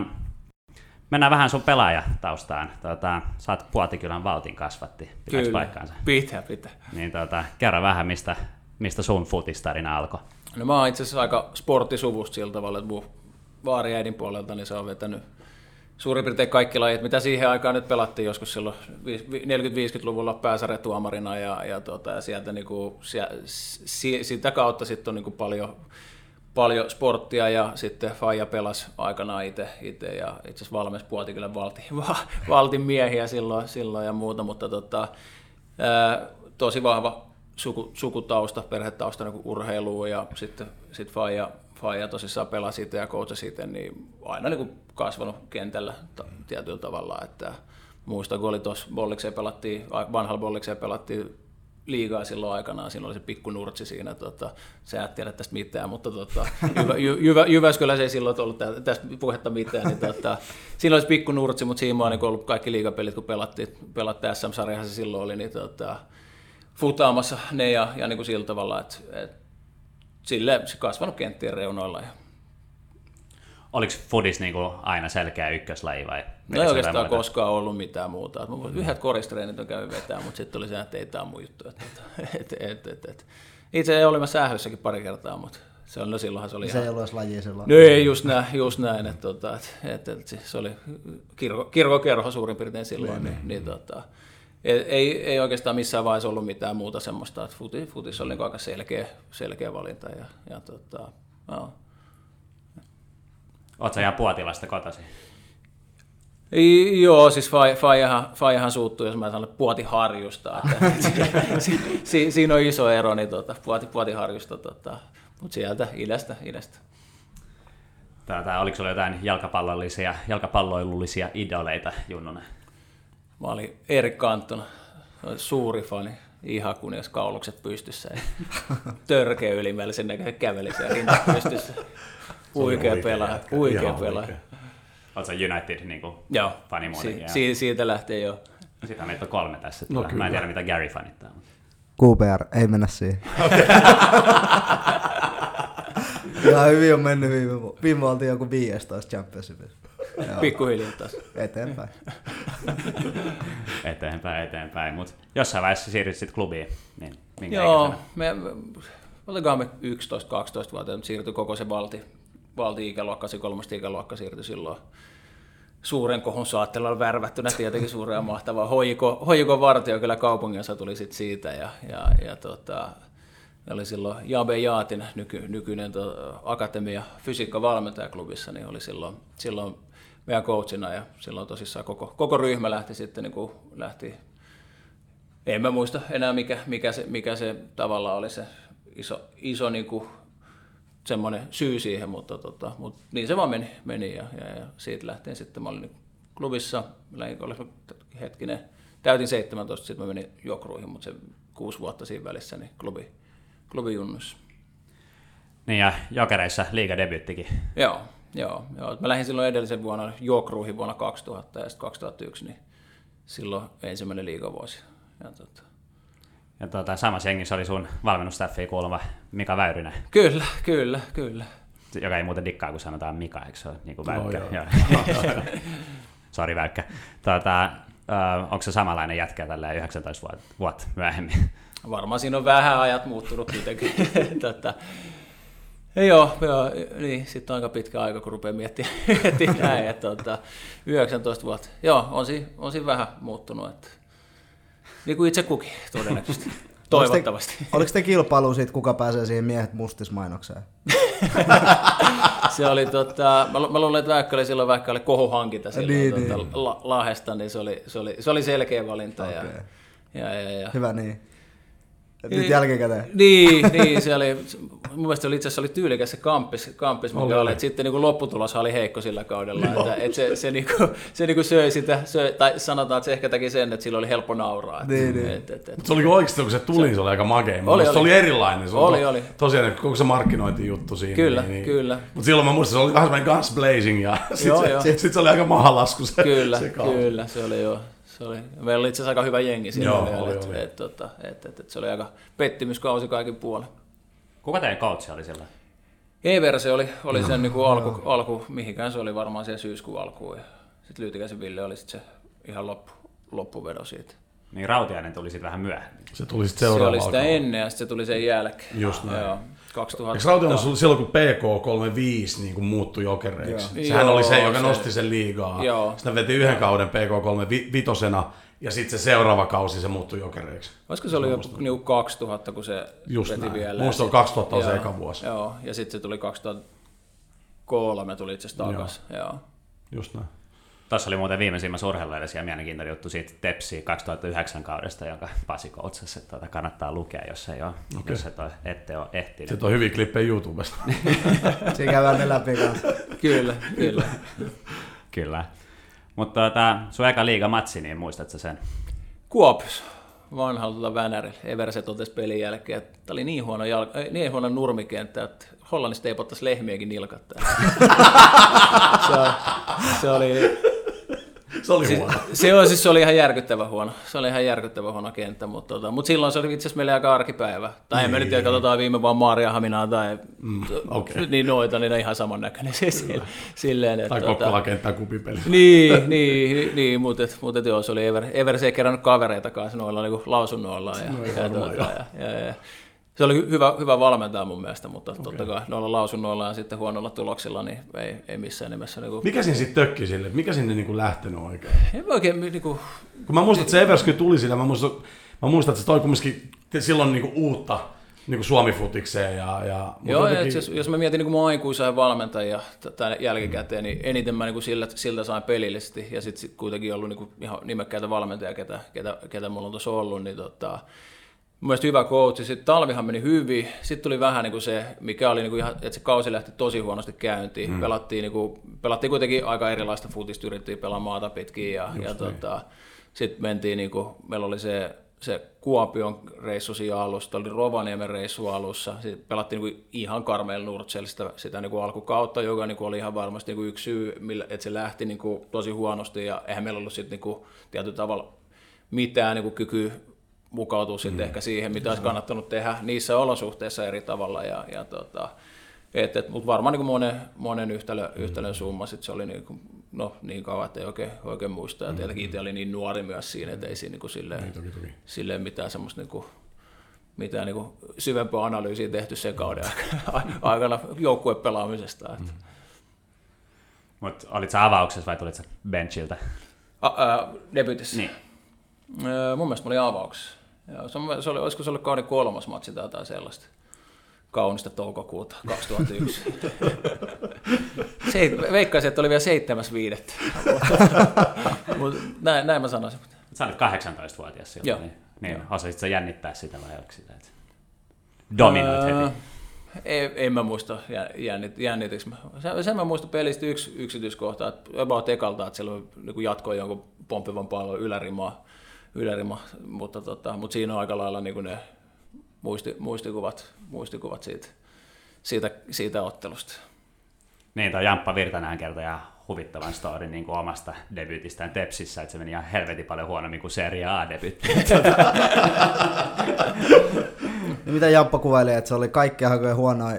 Mennään vähän sun pelaajataustaan. Tuota, sä oot Puotikylän Valtin kasvatti, pitääkö
Kyllä,
paikkaansa?
pitää, pitää.
Niin tuota, kerro vähän, mistä, mistä sun futistarina alkoi.
No mä oon itse asiassa aika sporttisuvusta sillä tavalla, että mun vaariäidin puolelta niin se on vetänyt suurin piirtein kaikki lajit, mitä siihen aikaan nyt pelattiin joskus silloin 40-50-luvulla pääsarjatuomarina ja, ja, tuota, ja sieltä niinku, si, sitä kautta sitten on niinku paljon paljon sporttia ja sitten Faija pelasi aikanaan itse, itse ja itse asiassa valmis puolti kyllä valti, valtin miehiä silloin, silloin ja muuta, mutta tota, ää, tosi vahva suku, sukutausta, perhetausta niin urheiluun ja sitten sit Faija, Faija tosissaan pelasi itse ja coachasi itse, niin aina niin kasvanut kentällä tietyllä tavalla, että muista kun oli tuossa Bollikseen pelattiin, vanhalla Bollikseen pelattiin liigaa silloin aikanaan, siinä oli se pikku nurtsi siinä, tota, sä et tiedä tästä mitään, mutta tota, Jyvä, Jyvä, Jyväskylässä ei silloin ollut tästä puhetta mitään, niin tota, siinä olisi pikku nurtsi, mutta siinä on niin ollut kaikki liigapelit, kun pelattiin, pelattiin SM-sarjahan se silloin oli, niin tota, futaamassa ne ja, ja niin kuin sillä tavalla, että, että sille se kasvanut kenttien reunoilla ja
Oliko foodis niin kuin aina selkeä ykköslaji vai?
No ei oikeastaan muuta? koskaan ollut mitään muuta. Mm. Yhdet koristreenit on käynyt vetää, mutta sitten tuli se, että ei tämä mun juttu. Et, et, et, et, et. Itse olin mä sählyssäkin pari kertaa, mutta se, on, no silloinhan se oli
Se ihan... ei ollut edes laji
silloin. No ei, just näin, just näin että, tota, että, että, että se oli kirko, kirkokerho suurin piirtein silloin, niin, niin, niin tota, ei, ei oikeastaan missään vaiheessa ollut mitään muuta semmoista, että futis, futis oli niin aika selkeä, selkeä valinta. Ja, ja tota, no.
Oletko ihan Puotilasta kotosi?
Joo, siis Fajahan, Fajahan suuttuu, jos mä sanon Puotiharjusta. Si, si, siinä on iso ero, niin tuota, Puoti, Puotiharjusta, tuota, mutta sieltä idästä, idästä.
Tätä, oliko sinulla jotain jalkapallollisia, jalkapalloilullisia idoleita Junnonen?
Mä olin Erik Kantona, suuri fani, ihan kunnias kaulukset pystyssä ja törkeä ylimääräisen näköinen käveli siellä pystyssä. Huikea pelaaja, huikea pelaaja.
Oletko United niin kuin
joo, fanimuotokin? Si- si- siitä lähtee jo.
Sitä meitä on kolme tässä. No, Mä en tiedä, mitä Gary fanittaa. Mutta...
QPR, ei mennä siihen. Okay. Ihan hyvin on mennyt viime, viime oltiin joku 15 Championshipissa.
Pikkuhiljaa taas.
Eteenpäin.
eteenpäin, eteenpäin. Mutta jossain vaiheessa siirryt sitten klubiin. Niin
Joo, me, otetaan me 11-12 vuotta, mutta siirtyi koko se valti, valti-ikäluokka, se kolmas ikäluokka siirtyi silloin suuren kohun saatteella värvättynä tietenkin suuren ja mahtava. Hoiko, Hoiko Vartio kyllä kaupungissa tuli sit siitä ja, ja, ja tota, oli silloin Jabe Jaatin nyky, nykyinen to, akatemia fysiikkavalmentajaklubissa, niin oli silloin, silloin meidän coachina ja silloin tosissaan koko, koko ryhmä lähti sitten niin kuin lähti en mä muista enää mikä, mikä, se, mikä se tavalla oli se iso, iso niin kuin semmoinen syy siihen, mutta, tota, mutta niin se vaan meni, meni ja, ja, ja siitä lähtien sitten mä olin klubissa, lähin, hetkinen, täytin 17, sitten mä menin Jokruihin, mutta se kuusi vuotta siinä välissä, niin klubi, klubi junnussa.
Niin ja Jokereissa liigadebyyttikin.
Joo, joo, joo. Mä lähdin silloin edellisen vuonna Jokruihin vuonna 2000 ja sitten 2001, niin silloin ensimmäinen liigavuosi. Ja, tota,
ja tuota, samassa jengissä oli sun valmennustaffiin kuuluva Mika Väyrynen.
Kyllä, kyllä, kyllä.
Joka ei muuten dikkaa, kun sanotaan Mika, eikö se ole niin kuin Väykkä? No, Sori Väykkä. Tuota, onko se samanlainen jätkä tällä 19 vuotta, vuotta myöhemmin?
Varmaan siinä on vähän ajat muuttunut kuitenkin. tota, Joo, joo niin, sitten on aika pitkä aika, kun rupeaa miettimään, miettimään näin, että tota, 19 vuotta. Joo, on siinä, on siinä vähän muuttunut. Että niin kuin itse kukin, todennäköisesti. Toivottavasti.
Oliko te, oliko te kilpailu siitä, kuka pääsee siihen miehet mustismainokseen?
se oli tota, mä, mä luulen, että vaikka oli silloin vaikka oli kohuhankinta silloin niin, tota, niin. La, Lahesta, niin se oli, se oli, se oli selkeä valinta. Okay. Ja, ja, ja, ja.
Hyvä niin. Nyt jälkikäteen.
Niin, niin, se oli, mun mielestä oli itse asiassa oli tyylikäs se kamppis, kamppis mikä oli, oli. Että sitten niin kuin lopputulos oli heikko sillä kaudella, no. että, että se, se, niin kuin, se niin kuin söi sitä, söi, tai sanotaan, että se ehkä teki sen, että sillä oli helppo nauraa. Että,
niin, niin.
Et, et, et, se oli oikeasti, kun se tuli, se, se oli aika makea. Oli, oli. Se oli erilainen. Se
oli, oli.
Tosiaan koko se markkinointijuttu siinä.
Kyllä,
niin, niin.
kyllä.
Mutta silloin mä muistan, se oli vähän semmoinen guns blazing ja sitten se, sit se, oli aika mahalasku se,
kyllä,
se
Kyllä, se oli joo se oli, meillä oli itse asiassa aika hyvä jengi siinä Joo, vielä, oli, että, oli. Et, et, et, et, et, se oli aika pettymyskausi kaikin puolin.
Kuka teidän coach oli sillä?
E-verse oli, oli no, sen niin kuin alku, alku, mihinkään se oli varmaan siellä syyskuun alkuun. Ja sitten Lyytikäisen Ville oli sitten se ihan loppu, loppuvedo siitä.
Niin Rautiainen tuli sitten vähän myöhemmin.
Se tuli sitten seuraavaan
Se oli sitä ennen ja sitten se tuli sen jälkeen.
Just näin.
Joo. 2000.
Eikö Rautiainen ollut silloin, kun PK35 niin kuin muuttui jokereiksi? Joo. Sehän Joo, oli se, joka se... nosti sen liigaa. Joo. Sitten veti yhden kauden PK35 ja sitten se seuraava kausi se muuttui jokereiksi.
Olisiko se oli jo niin 2000, kun se
Just
veti
näin.
vielä.
Muista on 2000 on se eka vuosi.
Joo, ja sitten se tuli 2003 tuli itse asiassa takaisin. Joo. Joo.
Just näin.
Tuossa oli muuten viimeisimmässä urheiluedes ja mielenkiintoinen juttu siitä Tepsi 2009 kaudesta, jonka Pasi koutsasi, että tuota kannattaa lukea, jos ei ole, okay. jos et ole, ette ole ehtinyt.
Se on hyvin klippejä YouTubesta.
Siinä käydään ne läpi kanssa.
Kyllä, kyllä.
kyllä. Mutta tuota, sun eka liiga-matsi, niin muistatko sen?
Kuopis vanhalla tuota Vänärillä. Everse totesi pelin jälkeen, että tämä oli niin huono, jalka, niin huono nurmikenttä, että Hollannista ei pottaisi lehmiäkin nilkattaa. se, se, oli,
se oli huono.
Se, se, oli, siis se oli ihan järkyttävä huono. Se oli ihan järkyttävä huono kenttä, mutta, tota, mutta silloin se oli itse asiassa meille aika arkipäivä. Tai niin, mä nyt tiedä, katsotaan viime vaan Maaria Haminaa tai mm, okay. niin noita, niin ne ihan samannäköinen. Siis silleen, että,
tai tota, Kokkola kenttää kupipeli.
Niin, niin, niin mutta, mutta joo, se oli Ever, Ever se ei kerännyt kavereita kanssa noilla niin lausunnoilla. Ja, no, ja, tuota, ja, ja, ja, se oli hyvä, hyvä valmentaja mun mielestä, mutta okay. totta kai noilla lausunnoilla ja sitten huonoilla tuloksilla niin ei, ei missään nimessä. Niin kuin...
Mikä siinä sitten tökki sille? Mikä sinne niin kuin lähtenyt oikein?
En oikein niin kuin...
Kun mä muistan, että se Eversky tuli sillä, mä muistan, mä muistan että se toi kumminkin silloin niin kuin uutta niin kuin Suomi-futikseen. Ja, ja,
Joo, jotenkin... ja jos, jos mä mietin niin kuin mun aikuisen valmentajia tämän jälkikäteen, niin eniten mä niin kuin sillä, siltä sain pelillisesti, ja sitten sit kuitenkin ollut niin kuin ihan nimekkäitä valmentajia, ketä, ketä, ketä mulla on tuossa ollut, niin tota, Mielestäni hyvä coach. Sitten talvihan meni hyvin. Sitten tuli vähän niin kuin se, mikä oli niin kuin ihan, että se kausi lähti tosi huonosti käyntiin. Mm. Pelattiin, niin kuin, pelattiin kuitenkin aika erilaista futista, yritettiin pelaa maata pitkin. Ja, ja tota, sitten mentiin, niin kuin, meillä oli se, se Kuopion reissu siinä alussa, oli Rovaniemen reissu alussa. Sitten pelattiin niin kuin ihan Karmel Nurtsel sitä, sitä niin kuin alkukautta, joka niin kuin oli ihan varmasti niin kuin yksi syy, millä, että se lähti niin kuin tosi huonosti. Ja eihän meillä ollut sitten niin kuin, tietyllä tavalla mitään niin kuin kykyä mukautua sitten mm. ehkä siihen, mitä olisi kannattanut tehdä niissä olosuhteissa eri tavalla. Ja, ja tota, et, et, mutta varmaan niin monen, monen yhtälö, mm. yhtälön summa sit se oli niin kuin, no, niin kauan, että ei oikein, oikein muista. Ja tietenkin itse oli niin nuori myös siinä, että ei siinä niin kuin silleen, niin, toki, toki. silleen mitään semmoista niin kuin, mitään niin kuin syvempää analyysiä tehty sen kauden aikana joukkuepelaamisesta. Mm.
Mutta olit sä avauksessa vai tulit sä benchiltä?
A, ää, debytissä?
Niin.
Ää, mun mielestä mä olin avauksessa. Ja se, se oli, olisiko se ollut kauden kolmas matsi tai jotain sellaista. Kaunista toukokuuta 2001. se, veikkaisin, että oli vielä seitsemäs viidettä. Mut näin, näin mä sanoisin.
Sä olit 18-vuotias silloin,
Joo.
niin, niin osasit sä jännittää sitä vai oliko sitä, että dominoit
Öö,
heti?
Ei, en mä muista jännit, jännityks mä. Sen, sen mä muistan pelistä yksi yksityiskohta, että about ekalta, että siellä niin jatkoi jonkun pomppivan pallon ylärimaa, ylärima, mutta, tota, mutta siinä on aika lailla niin ne muisti, muistikuvat, muistikuvat siitä, siitä, siitä ottelusta.
Niin, toi Jamppa Virtanään kertoi ihan huvittavan storin niin kuin omasta debyytistään Tepsissä, että se meni ihan helvetin paljon huonommin kuin Serie A-debyytti.
Ja mitä Jamppa kuvaili, että se oli kaikkea hakoja huonoa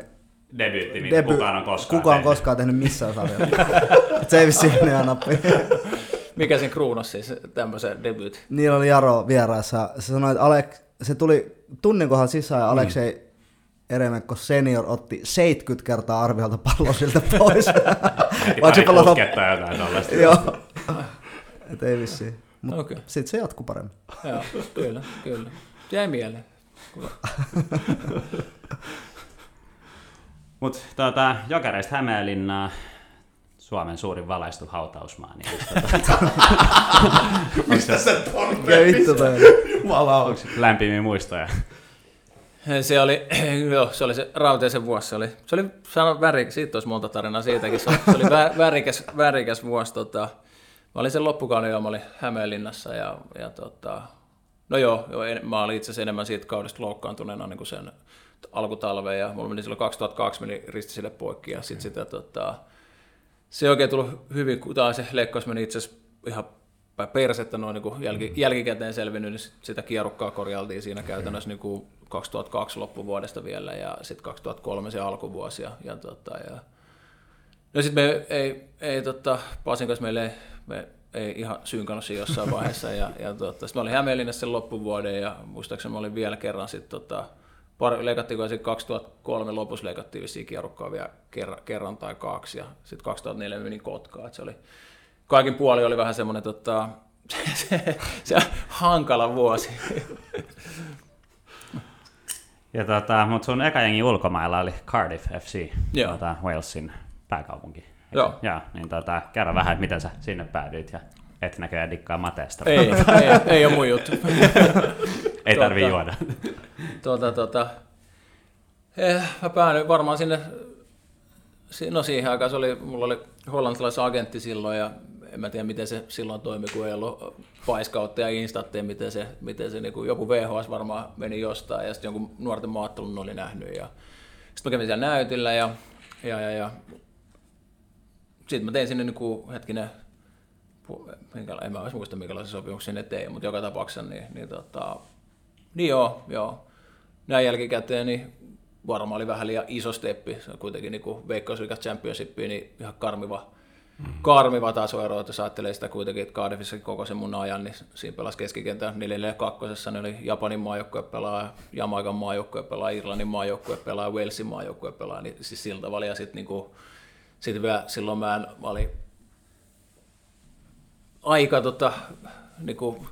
debyytti, mitä
debut.
kukaan on koskaan
Kukaan on
tehnyt.
koskaan tehnyt missään sarjassa. Se ei vissiin ihan nappi.
Mikä sen kruunas siis tämmöisen debyyt?
Niillä oli Jaro vieraassa. Se sanoi, että Alek, se tuli tunnin kohdalla sisään ja Aleksei Eremenko senior otti 70 kertaa arviolta pallon siltä pois. Vaikka se
tai jotain tollaista.
Joo. Et ei vissiin. Mut
Okei.
Sitten se jatkuu paremmin.
Joo, kyllä, kyllä. Jäi mieleen.
Mutta tuota, Jokereista Hämeenlinnaa, Suomen suurin valaistu hautausmaa, niin just, tota,
Mistä se
Mikä vittu toi oli?
Jumala
lämpimiä muistoja.
Se oli, joo, se oli se rauteisen vuosi. Se oli, se oli sano, väri, siitä olisi monta tarinaa siitäkin. Se oli, se oli vä, värikäs, värikäs vuosi. Tota, mä olin sen loppukauden jo, mä olin Hämeenlinnassa ja, ja tota, no joo, joo, en, mä olin itse asiassa enemmän siitä kaudesta loukkaantuneena niin kuin sen alkutalveen ja mulla meni silloin 2002 meni ristisille poikki ja sitten sitä tota, se ei oikein tullut hyvin, kun taas se leikkaus meni itse asiassa ihan päin persettä noin niin jälki, jälkikäteen selvinnyt, niin sit- sitä kierrukkaa korjaltiin siinä käytännössä niin kuin 2002 loppuvuodesta vielä ja sitten 2003 se alkuvuosi. Ja, ja, tota, ja No sitten me ei, ei tota, Pasin kanssa meille ei, me ei ihan synkannut siinä jossain vaiheessa. Ja, ja tota, sitten mä olin Hämeenlinnassa sen loppuvuoden ja muistaakseni mä olin vielä kerran sitten tota, pari, leikattiin sitten 2003 lopussa leikattiin vissiin kierrukkaa vielä kerran, kerran tai kaksi ja sitten 2004 menin Kotkaan. Et se oli, kaikin puoli oli vähän semmoinen tota, se, se, hankala vuosi.
Ja tota, mutta sun eka jengi ulkomailla oli Cardiff FC,
Joo.
tota, Walesin pääkaupunki.
Joo.
Joo, niin tota, kerro vähän, että miten sä sinne päädyit ja et näköjään dikkaa mateesta.
ei, ei, ei ole mun juttu.
ei tarvii
tota-
juoda.
Tuota, tuota, eh, mä päädyin varmaan sinne, si- no siihen aikaan se oli, mulla oli hollantilaisen agentti silloin ja en mä tiedä miten se silloin toimi, kun ei ollut paiskautta ja instatteja, miten se, miten se niin kuin joku VHS varmaan meni jostain ja sitten jonkun nuorten maattelun oli nähnyt ja sitten mä kävin siellä näytillä ja, ja, ja, ja sitten mä tein sinne niin kuin, hetkinen, minkäla- en mä muista minkälaisen sopimuksen ne tein, mutta joka tapauksessa niin, niin, tota, niin joo, joo. Näin jälkikäteen niin varmaan oli vähän liian iso steppi. Se on kuitenkin niin kuin Veikkausliigas Championshipiin, niin ihan karmiva, mm. karmiva tasoero, että jos ajattelee sitä kuitenkin, että Cardiffissa koko sen mun ajan, niin siinä pelasi keskikentän 4 kakkosessa, niin oli Japanin maajoukkue pelaa, Jamaikan maajoukkue pelaa, Irlannin maajoukkue pelaa, Walesin maajoukkue pelaa, niin siis sillä tavalla. Ja sitten niin sit vielä silloin mä, en, mä olin aika tota, niin kuin,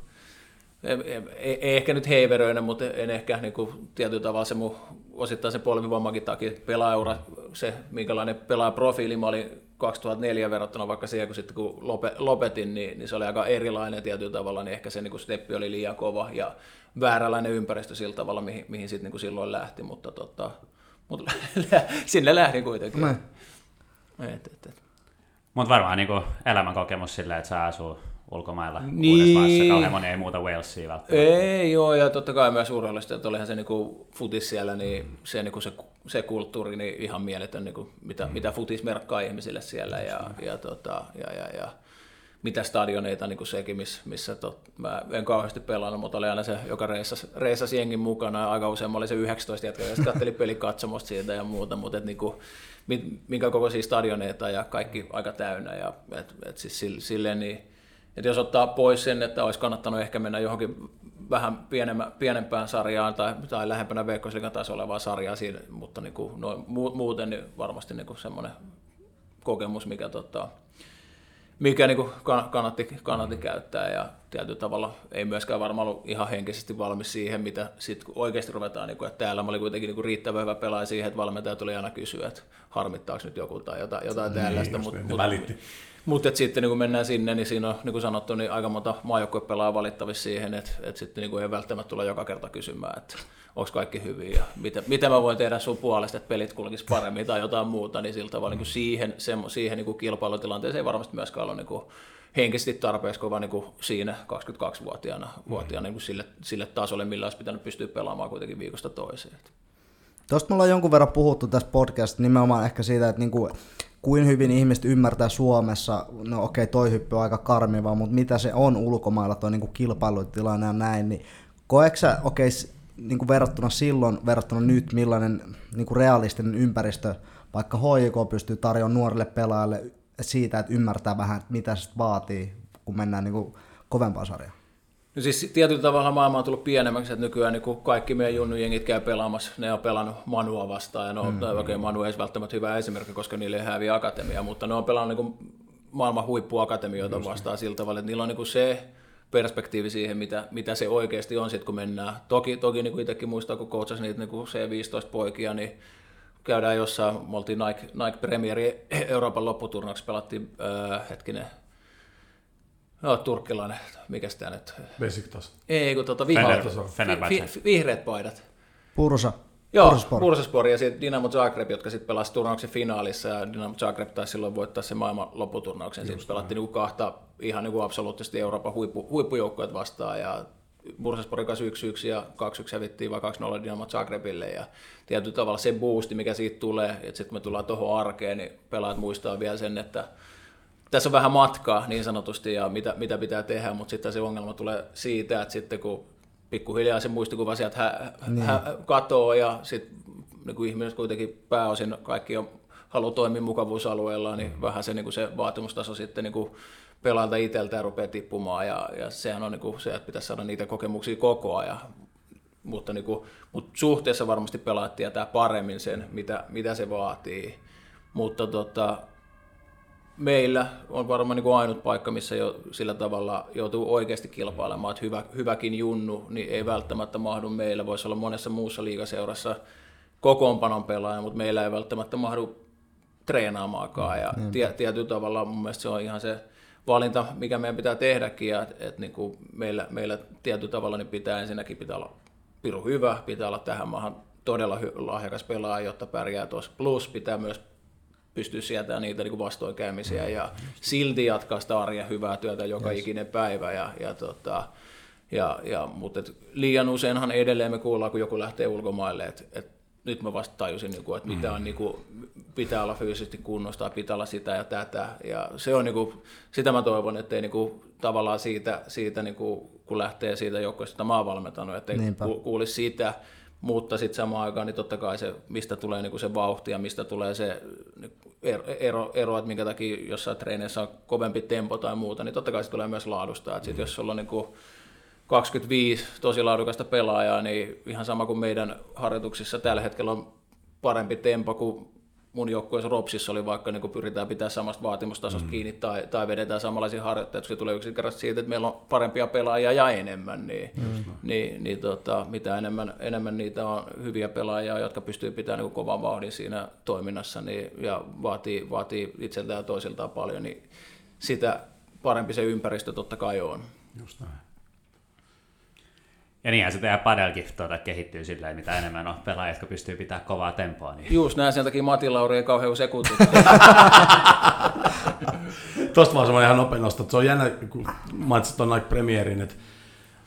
ei, ei, ei ehkä nyt heiveröinen, mutta en ehkä niin kuin, tietyllä tavalla se mun osittain se polvivammakin takia pelaajaura, se minkälainen pelaajaprofiili mä olin 2004 verrattuna vaikka siihen, kun sitten kun lope, lopetin, niin, niin, se oli aika erilainen tietyllä tavalla, niin ehkä se niin kuin steppi oli liian kova ja vääränlainen ympäristö sillä tavalla, mihin, mihin sitten niin kuin silloin lähti, mutta, tota, mutta sinne lähdin kuitenkin.
Näin.
Et, et, et.
Mutta varmaan niinku elämänkokemus silleen, että saa asuu ulkomailla
Niin.
uudessa maassa. Kauhean moni ei muuta Walesia välttämättä.
Ei joo, ja totta kai myös urheilusta, että olihan se niinku futis siellä, niin se, niinku se, se kulttuuri niin ihan mieletön, niinku, mitä, mm. mitä futis merkkaa ihmisille siellä, ja, ja, tota, ja, ja, ja mitä stadioneita, niin kuin sekin, missä, missä tot, mä en kauheasti pelannut, mutta oli aina se, joka reissasi, reissasi jengin mukana, ja aika usein mä olin se 19 jätkä, ja katseli pelikatsomusta siitä ja muuta, mutta et, niin kuin, minkä kokoisia stadioneita ja kaikki aika täynnä, ja et, et siis sille- silleen niin, että jos ottaa pois sen, että olisi kannattanut ehkä mennä johonkin vähän pienemmä, pienempään sarjaan tai, tai lähempänä Veikkausliigan tasolla olevaa sarjaa siinä, mutta niin kuin, no, muuten niin varmasti niin kuin semmoinen kokemus, mikä, tota, mikä niin kuin kannatti, kannatti käyttää ja tietyllä tavalla ei myöskään varmaan ollut ihan henkisesti valmis siihen, mitä sitten oikeasti ruvetaan, niin kuin, että täällä mä olin kuitenkin niin kuin riittävän hyvä pelaaja siihen, että valmentaja tuli aina kysyä, että harmittaako nyt joku tai jotain, jotain niin, tällaista.
Mutta
mut,
välitti.
Mutta sitten niin kun mennään sinne, niin siinä on, niin kuin sanottu, niin aika monta maajoukkuepelaajaa valittavissa siihen, että, että sitten niin kuin ei välttämättä tulla joka kerta kysymään, että onko kaikki hyvin ja mitä, mitä mä voin tehdä sun puolesta, että pelit kulkisi paremmin tai jotain muuta, niin sillä tavalla niin siihen, se, siihen niin kuin kilpailutilanteeseen ei varmasti myöskään ole niin kuin henkisesti tarpeeksi kova niin kuin siinä 22-vuotiaana vuotiaana, niin kuin sille, sille tasolle, millä olisi pitänyt pystyä pelaamaan kuitenkin viikosta toiseen.
Tuosta me ollaan jonkun verran puhuttu tässä podcastissa nimenomaan ehkä siitä, että niin kuin kuin hyvin ihmiset ymmärtää Suomessa, no okei, okay, toi hyppy on aika karmiva, mutta mitä se on ulkomailla, tuo niin kilpailutilanne ja näin, niin koeksä, okei, okay, niin kuin verrattuna silloin, verrattuna nyt, millainen niin kuin realistinen ympäristö vaikka HJK pystyy tarjoamaan nuorille pelaajille siitä, että ymmärtää vähän, että mitä se vaatii, kun mennään niin kuin kovempaan sarjaan?
No siis tietyllä tavalla maailma on tullut pienemmäksi, että nykyään niin kaikki meidän junnujengit käy pelaamassa, ne on pelannut Manua vastaan, ja no, mm. okay, Manu ei välttämättä hyvä esimerkki, koska niille ei häviä akatemia, mutta ne on pelannut niin maailman huippuakatemioita Just vastaan niin. sillä tavalla, että niillä on niin se perspektiivi siihen, mitä, mitä se oikeasti on sitten, kun mennään. Toki, toki niin kuin itsekin muistaa, kun coachasi niitä niin kuin C15-poikia, niin käydään jossain, me oltiin Nike, Nike Premieri Euroopan lopputurnauksessa, pelattiin äh, hetkinen, No, turkkilainen, mikä sitä nyt?
Besiktas.
Ei, kun tuota vihreät, vi, vihreät paidat.
Pursa.
Joo, Pursaspor. Pursaspor ja sitten Dynamo Zagreb, jotka sitten pelasivat turnauksen finaalissa ja Dynamo Zagreb taisi silloin voittaa sen maailman lopputurnauksen. Sitten pelattiin niinku kahta ihan niinku absoluuttisesti Euroopan huippu, huippujoukkoja vastaan ja Bursaspori 1-1 ja 2-1 hävittiin vai 2-0 Dynamo Zagrebille ja tietyllä tavalla se boosti, mikä siitä tulee, että sitten me tullaan tuohon arkeen, niin pelaajat muistaa vielä sen, että tässä on vähän matkaa niin sanotusti ja mitä, mitä pitää tehdä, mutta sitten se ongelma tulee siitä, että sitten kun pikkuhiljaa se muistikuva sieltä hä, niin. hä, katoo ja sitten niin kuin ihmiset kuitenkin pääosin kaikki on haluaa toimia mukavuusalueella, niin mm. vähän se, niin kuin se vaatimustaso sitten niin kuin pelaalta itseltään rupeaa tippumaan ja, ja sehän on niin kuin se, että pitäisi saada niitä kokemuksia koko ajan. Mutta, niin kuin, mutta suhteessa varmasti pelaat tietää paremmin sen, mitä, mitä se vaatii. Mutta tota, meillä on varmaan niin kuin ainut paikka, missä jo sillä tavalla joutuu oikeasti kilpailemaan, että hyvä, hyväkin junnu niin ei välttämättä mahdu meillä. Voisi olla monessa muussa liigaseurassa kokoonpanon pelaaja, mutta meillä ei välttämättä mahdu treenaamaakaan. Ja tie, tietyllä tavalla mun mielestä se on ihan se valinta, mikä meidän pitää tehdäkin. Ja, et, et niin kuin meillä, meillä tietyllä tavalla niin pitää ensinnäkin pitää olla piru hyvä, pitää olla tähän maahan todella lahjakas pelaaja, jotta pärjää tuossa. Plus pitää myös pystyy sietämään niitä niin vastoinkäymisiä ja silti jatkaa sitä arjen hyvää työtä joka yes. ikinen päivä. Ja, ja, tota, ja, ja, mutta et liian useinhan edelleen me kuullaan, kun joku lähtee ulkomaille, että et nyt mä vasta tajusin, niin kuin, että mitä on, niin kuin, pitää olla fyysisesti kunnosta, pitää olla sitä ja tätä. Ja se on, niin kuin, sitä mä toivon, että ei niin kuin, tavallaan siitä, siitä niin kuin, kun lähtee siitä joukkoista, mä oon valmentanut, että ei kuulisi sitä, mutta sitten samaan aikaan niin totta kai se, mistä tulee niin kuin se vauhti ja mistä tulee se niin ero, ero, että minkä takia jossain treeneissä on kovempi tempo tai muuta, niin totta kai se tulee myös laadusta. Että sit jos sulla on niin kuin 25 tosi laadukasta pelaajaa, niin ihan sama kuin meidän harjoituksissa tällä hetkellä on parempi tempo kuin mun joukkueessa Ropsissa oli vaikka niin pyritään pitää samasta vaatimustasosta mm. kiinni tai, tai vedetään samanlaisia harjoitteita, se tulee yksinkertaisesti siitä, että meillä on parempia pelaajia ja enemmän, niin, mm. niin, niin tota, mitä enemmän, enemmän niitä on hyviä pelaajia, jotka pystyy pitämään niin kovan vauhdin siinä toiminnassa niin, ja vaatii, vaatii itseltään ja toisiltaan paljon, niin sitä parempi se ympäristö totta kai on.
Just näin.
Ja niinhän se tehdään padelkin tuota, kehittyy silleen, mitä enemmän on pelaajia, jotka pystyy pitämään kovaa tempoa. Niin...
Just näin, sen takia Mati Lauri ei kauhean sekunti.
Tuosta vaan semmoinen ihan nopea nosto. Se on jännä, kun mainitsit tuon Nike Premierin, että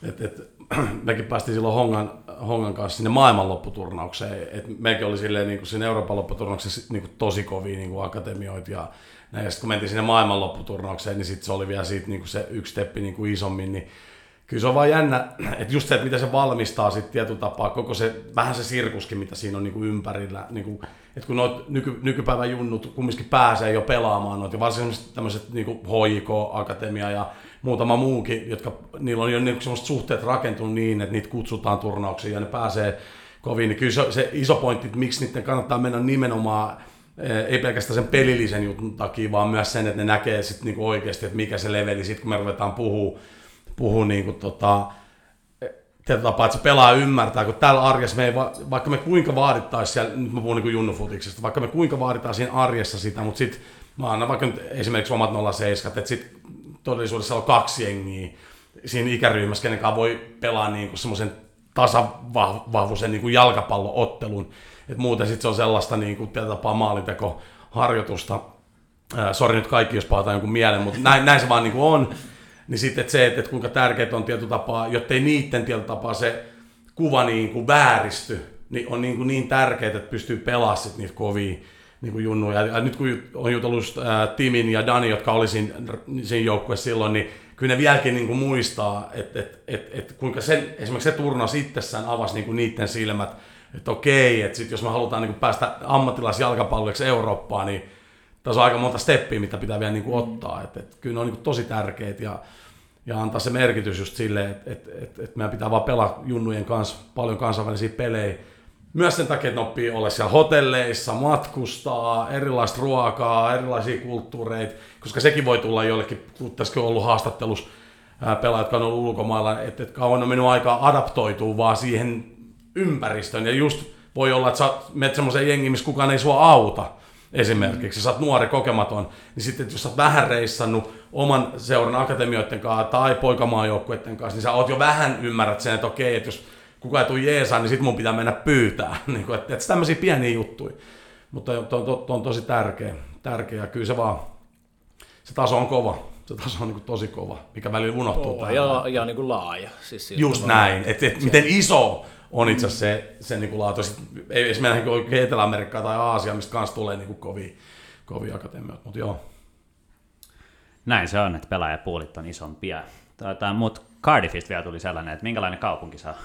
et, et, mekin päästiin silloin Hongan, Hongan kanssa sinne maailmanlopputurnaukseen. Et mekin oli silleen, niin kuin siinä Euroopan lopputurnauksessa niin kuin tosi kovia niin kuin akatemioita ja näin. Ja sitten kun mentiin sinne maailmanlopputurnaukseen, niin sitten se oli vielä siitä niin kuin se yksi steppi niin kuin isommin, niin kyllä se on vaan jännä, että just se, että miten se valmistaa sitten tietyllä tapaa, koko se, vähän se sirkuskin, mitä siinä on niin kuin ympärillä. Niin kuin, että kun noit nyky, nykypäivän junnut kumminkin pääsee jo pelaamaan noita, varsinkin tämmöiset kuin HIK, Akatemia ja muutama muukin, jotka niillä on jo niin semmoiset suhteet rakentunut niin, että niitä kutsutaan turnauksiin ja ne pääsee kovin. Niin kyllä se, se iso pointti, että miksi niiden kannattaa mennä nimenomaan eh, ei pelkästään sen pelillisen jutun takia, vaan myös sen, että ne näkee sit niinku oikeasti, että mikä se leveli, sit kun me ruvetaan puhua, puhua niinku tota, tietyllä tapaa, että se pelaa ymmärtää, kun täällä arjessa me ei, vaikka me kuinka vaadittaisiin siellä, nyt mä puhun niin junnufutiksesta, vaikka me kuinka vaaditaan siinä arjessa sitä, mutta sitten mä annan vaikka nyt esimerkiksi omat 07, että sitten todellisuudessa on kaksi jengiä siinä ikäryhmässä, kenen voi pelaa niin kuin semmoisen tasavahvuisen niin kuin jalkapalloottelun. Et muuten sitten se on sellaista niin kuin, tapaa maalintekoharjoitusta. sori nyt kaikki, jos palataan jonkun mielen, mutta näin, näin se vaan niin kuin on. Niin sitten että se, että, että kuinka tärkeää on tietyllä tapaa, jottei niiden tietyllä tapaa se kuva niin kuin vääristy, niin on niin, kuin niin tärkeää, että pystyy pelaamaan sit niitä kovia niin kuin junnuja. Ja nyt kun on jutellut ää, Timin ja Dani, jotka oli siinä, siinä joukkueessa silloin, niin kyllä ne vieläkin niin kuin muistaa, että, että, että, että kuinka sen, esimerkiksi se turnaus itsessään avasi niin kuin niiden silmät, että okei, että sit jos me halutaan niin kuin päästä ammattilaisjalkapalloiksi Eurooppaan, niin tässä on aika monta steppiä, mitä pitää vielä niin kuin ottaa. Että, että kyllä ne on niin kuin tosi tärkeitä ja, ja antaa se merkitys just silleen, että, että, että, että meidän pitää vaan pelaa junnujen kanssa paljon kansainvälisiä pelejä, myös sen takia, että ne oppii olla siellä hotelleissa, matkustaa, erilaista ruokaa, erilaisia kulttuureita, koska sekin voi tulla jollekin, kun tässäkin on ollut haastattelus pelaajat, jotka on ollut ulkomailla, että, että kauan on mennyt aikaa adaptoituu vaan siihen ympäristöön. Ja just voi olla, että sä menet semmoiseen jengiin, missä kukaan ei sua auta esimerkiksi, sä oot nuori, kokematon, niin sitten jos sä oot vähän reissannut oman seuran akatemioiden kanssa tai poikamaajoukkuiden kanssa, niin sä oot jo vähän ymmärrät sen, että okei, että jos kuka ei tule jeesaan, niin sit mun pitää mennä pyytää. niin kuin, että, että tämmöisiä pieniä juttuja. Mutta to, to, to, on tosi tärkeä. tärkeä. Kyllä se vaan, se taso on kova. Se taso on niin kuin tosi kova, mikä välillä unohtuu.
Oh, ja, ja niin kuin laaja. Siis
Just näin. Että et, miten iso on itse asiassa se, se niin kuin laatu. Sitten, ei edes mennä niin Etelä-Amerikkaan tai Aasiaan, mistä kanssa tulee niin kuin kovia, kovia akatemioita, mutta joo.
Näin se on, että pelaajapuolit on isompia. Tuota, mutta Cardiffista vielä tuli sellainen, että minkälainen kaupunki saa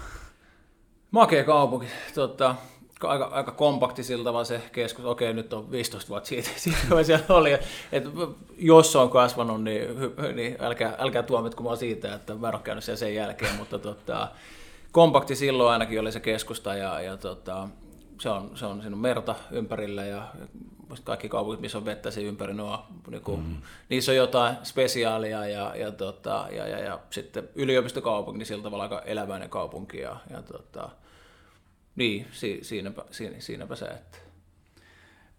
Makea kaupunki. Tota, aika, aika kompakti siltä vaan se keskus. Okei, nyt on 15 vuotta siitä, siitä kun siellä oli. Et jos on kasvanut, niin, niin älkää, älkää tuomitko mua siitä, että mä en ole käynyt sen jälkeen, mutta tota, kompakti silloin ainakin oli se keskusta ja, ja tota, se on, se on siinä on merta ympärillä ja kaikki kaupungit, missä on vettä siinä ympäri, ne on, niin kuin, mm. niissä on jotain spesiaalia ja, ja, tota, ja, ja, ja sitten yliopistokaupunki, niin sillä tavalla aika eläväinen kaupunki ja, ja tota, niin, si, siinäpä, siinä, siinäpä se, että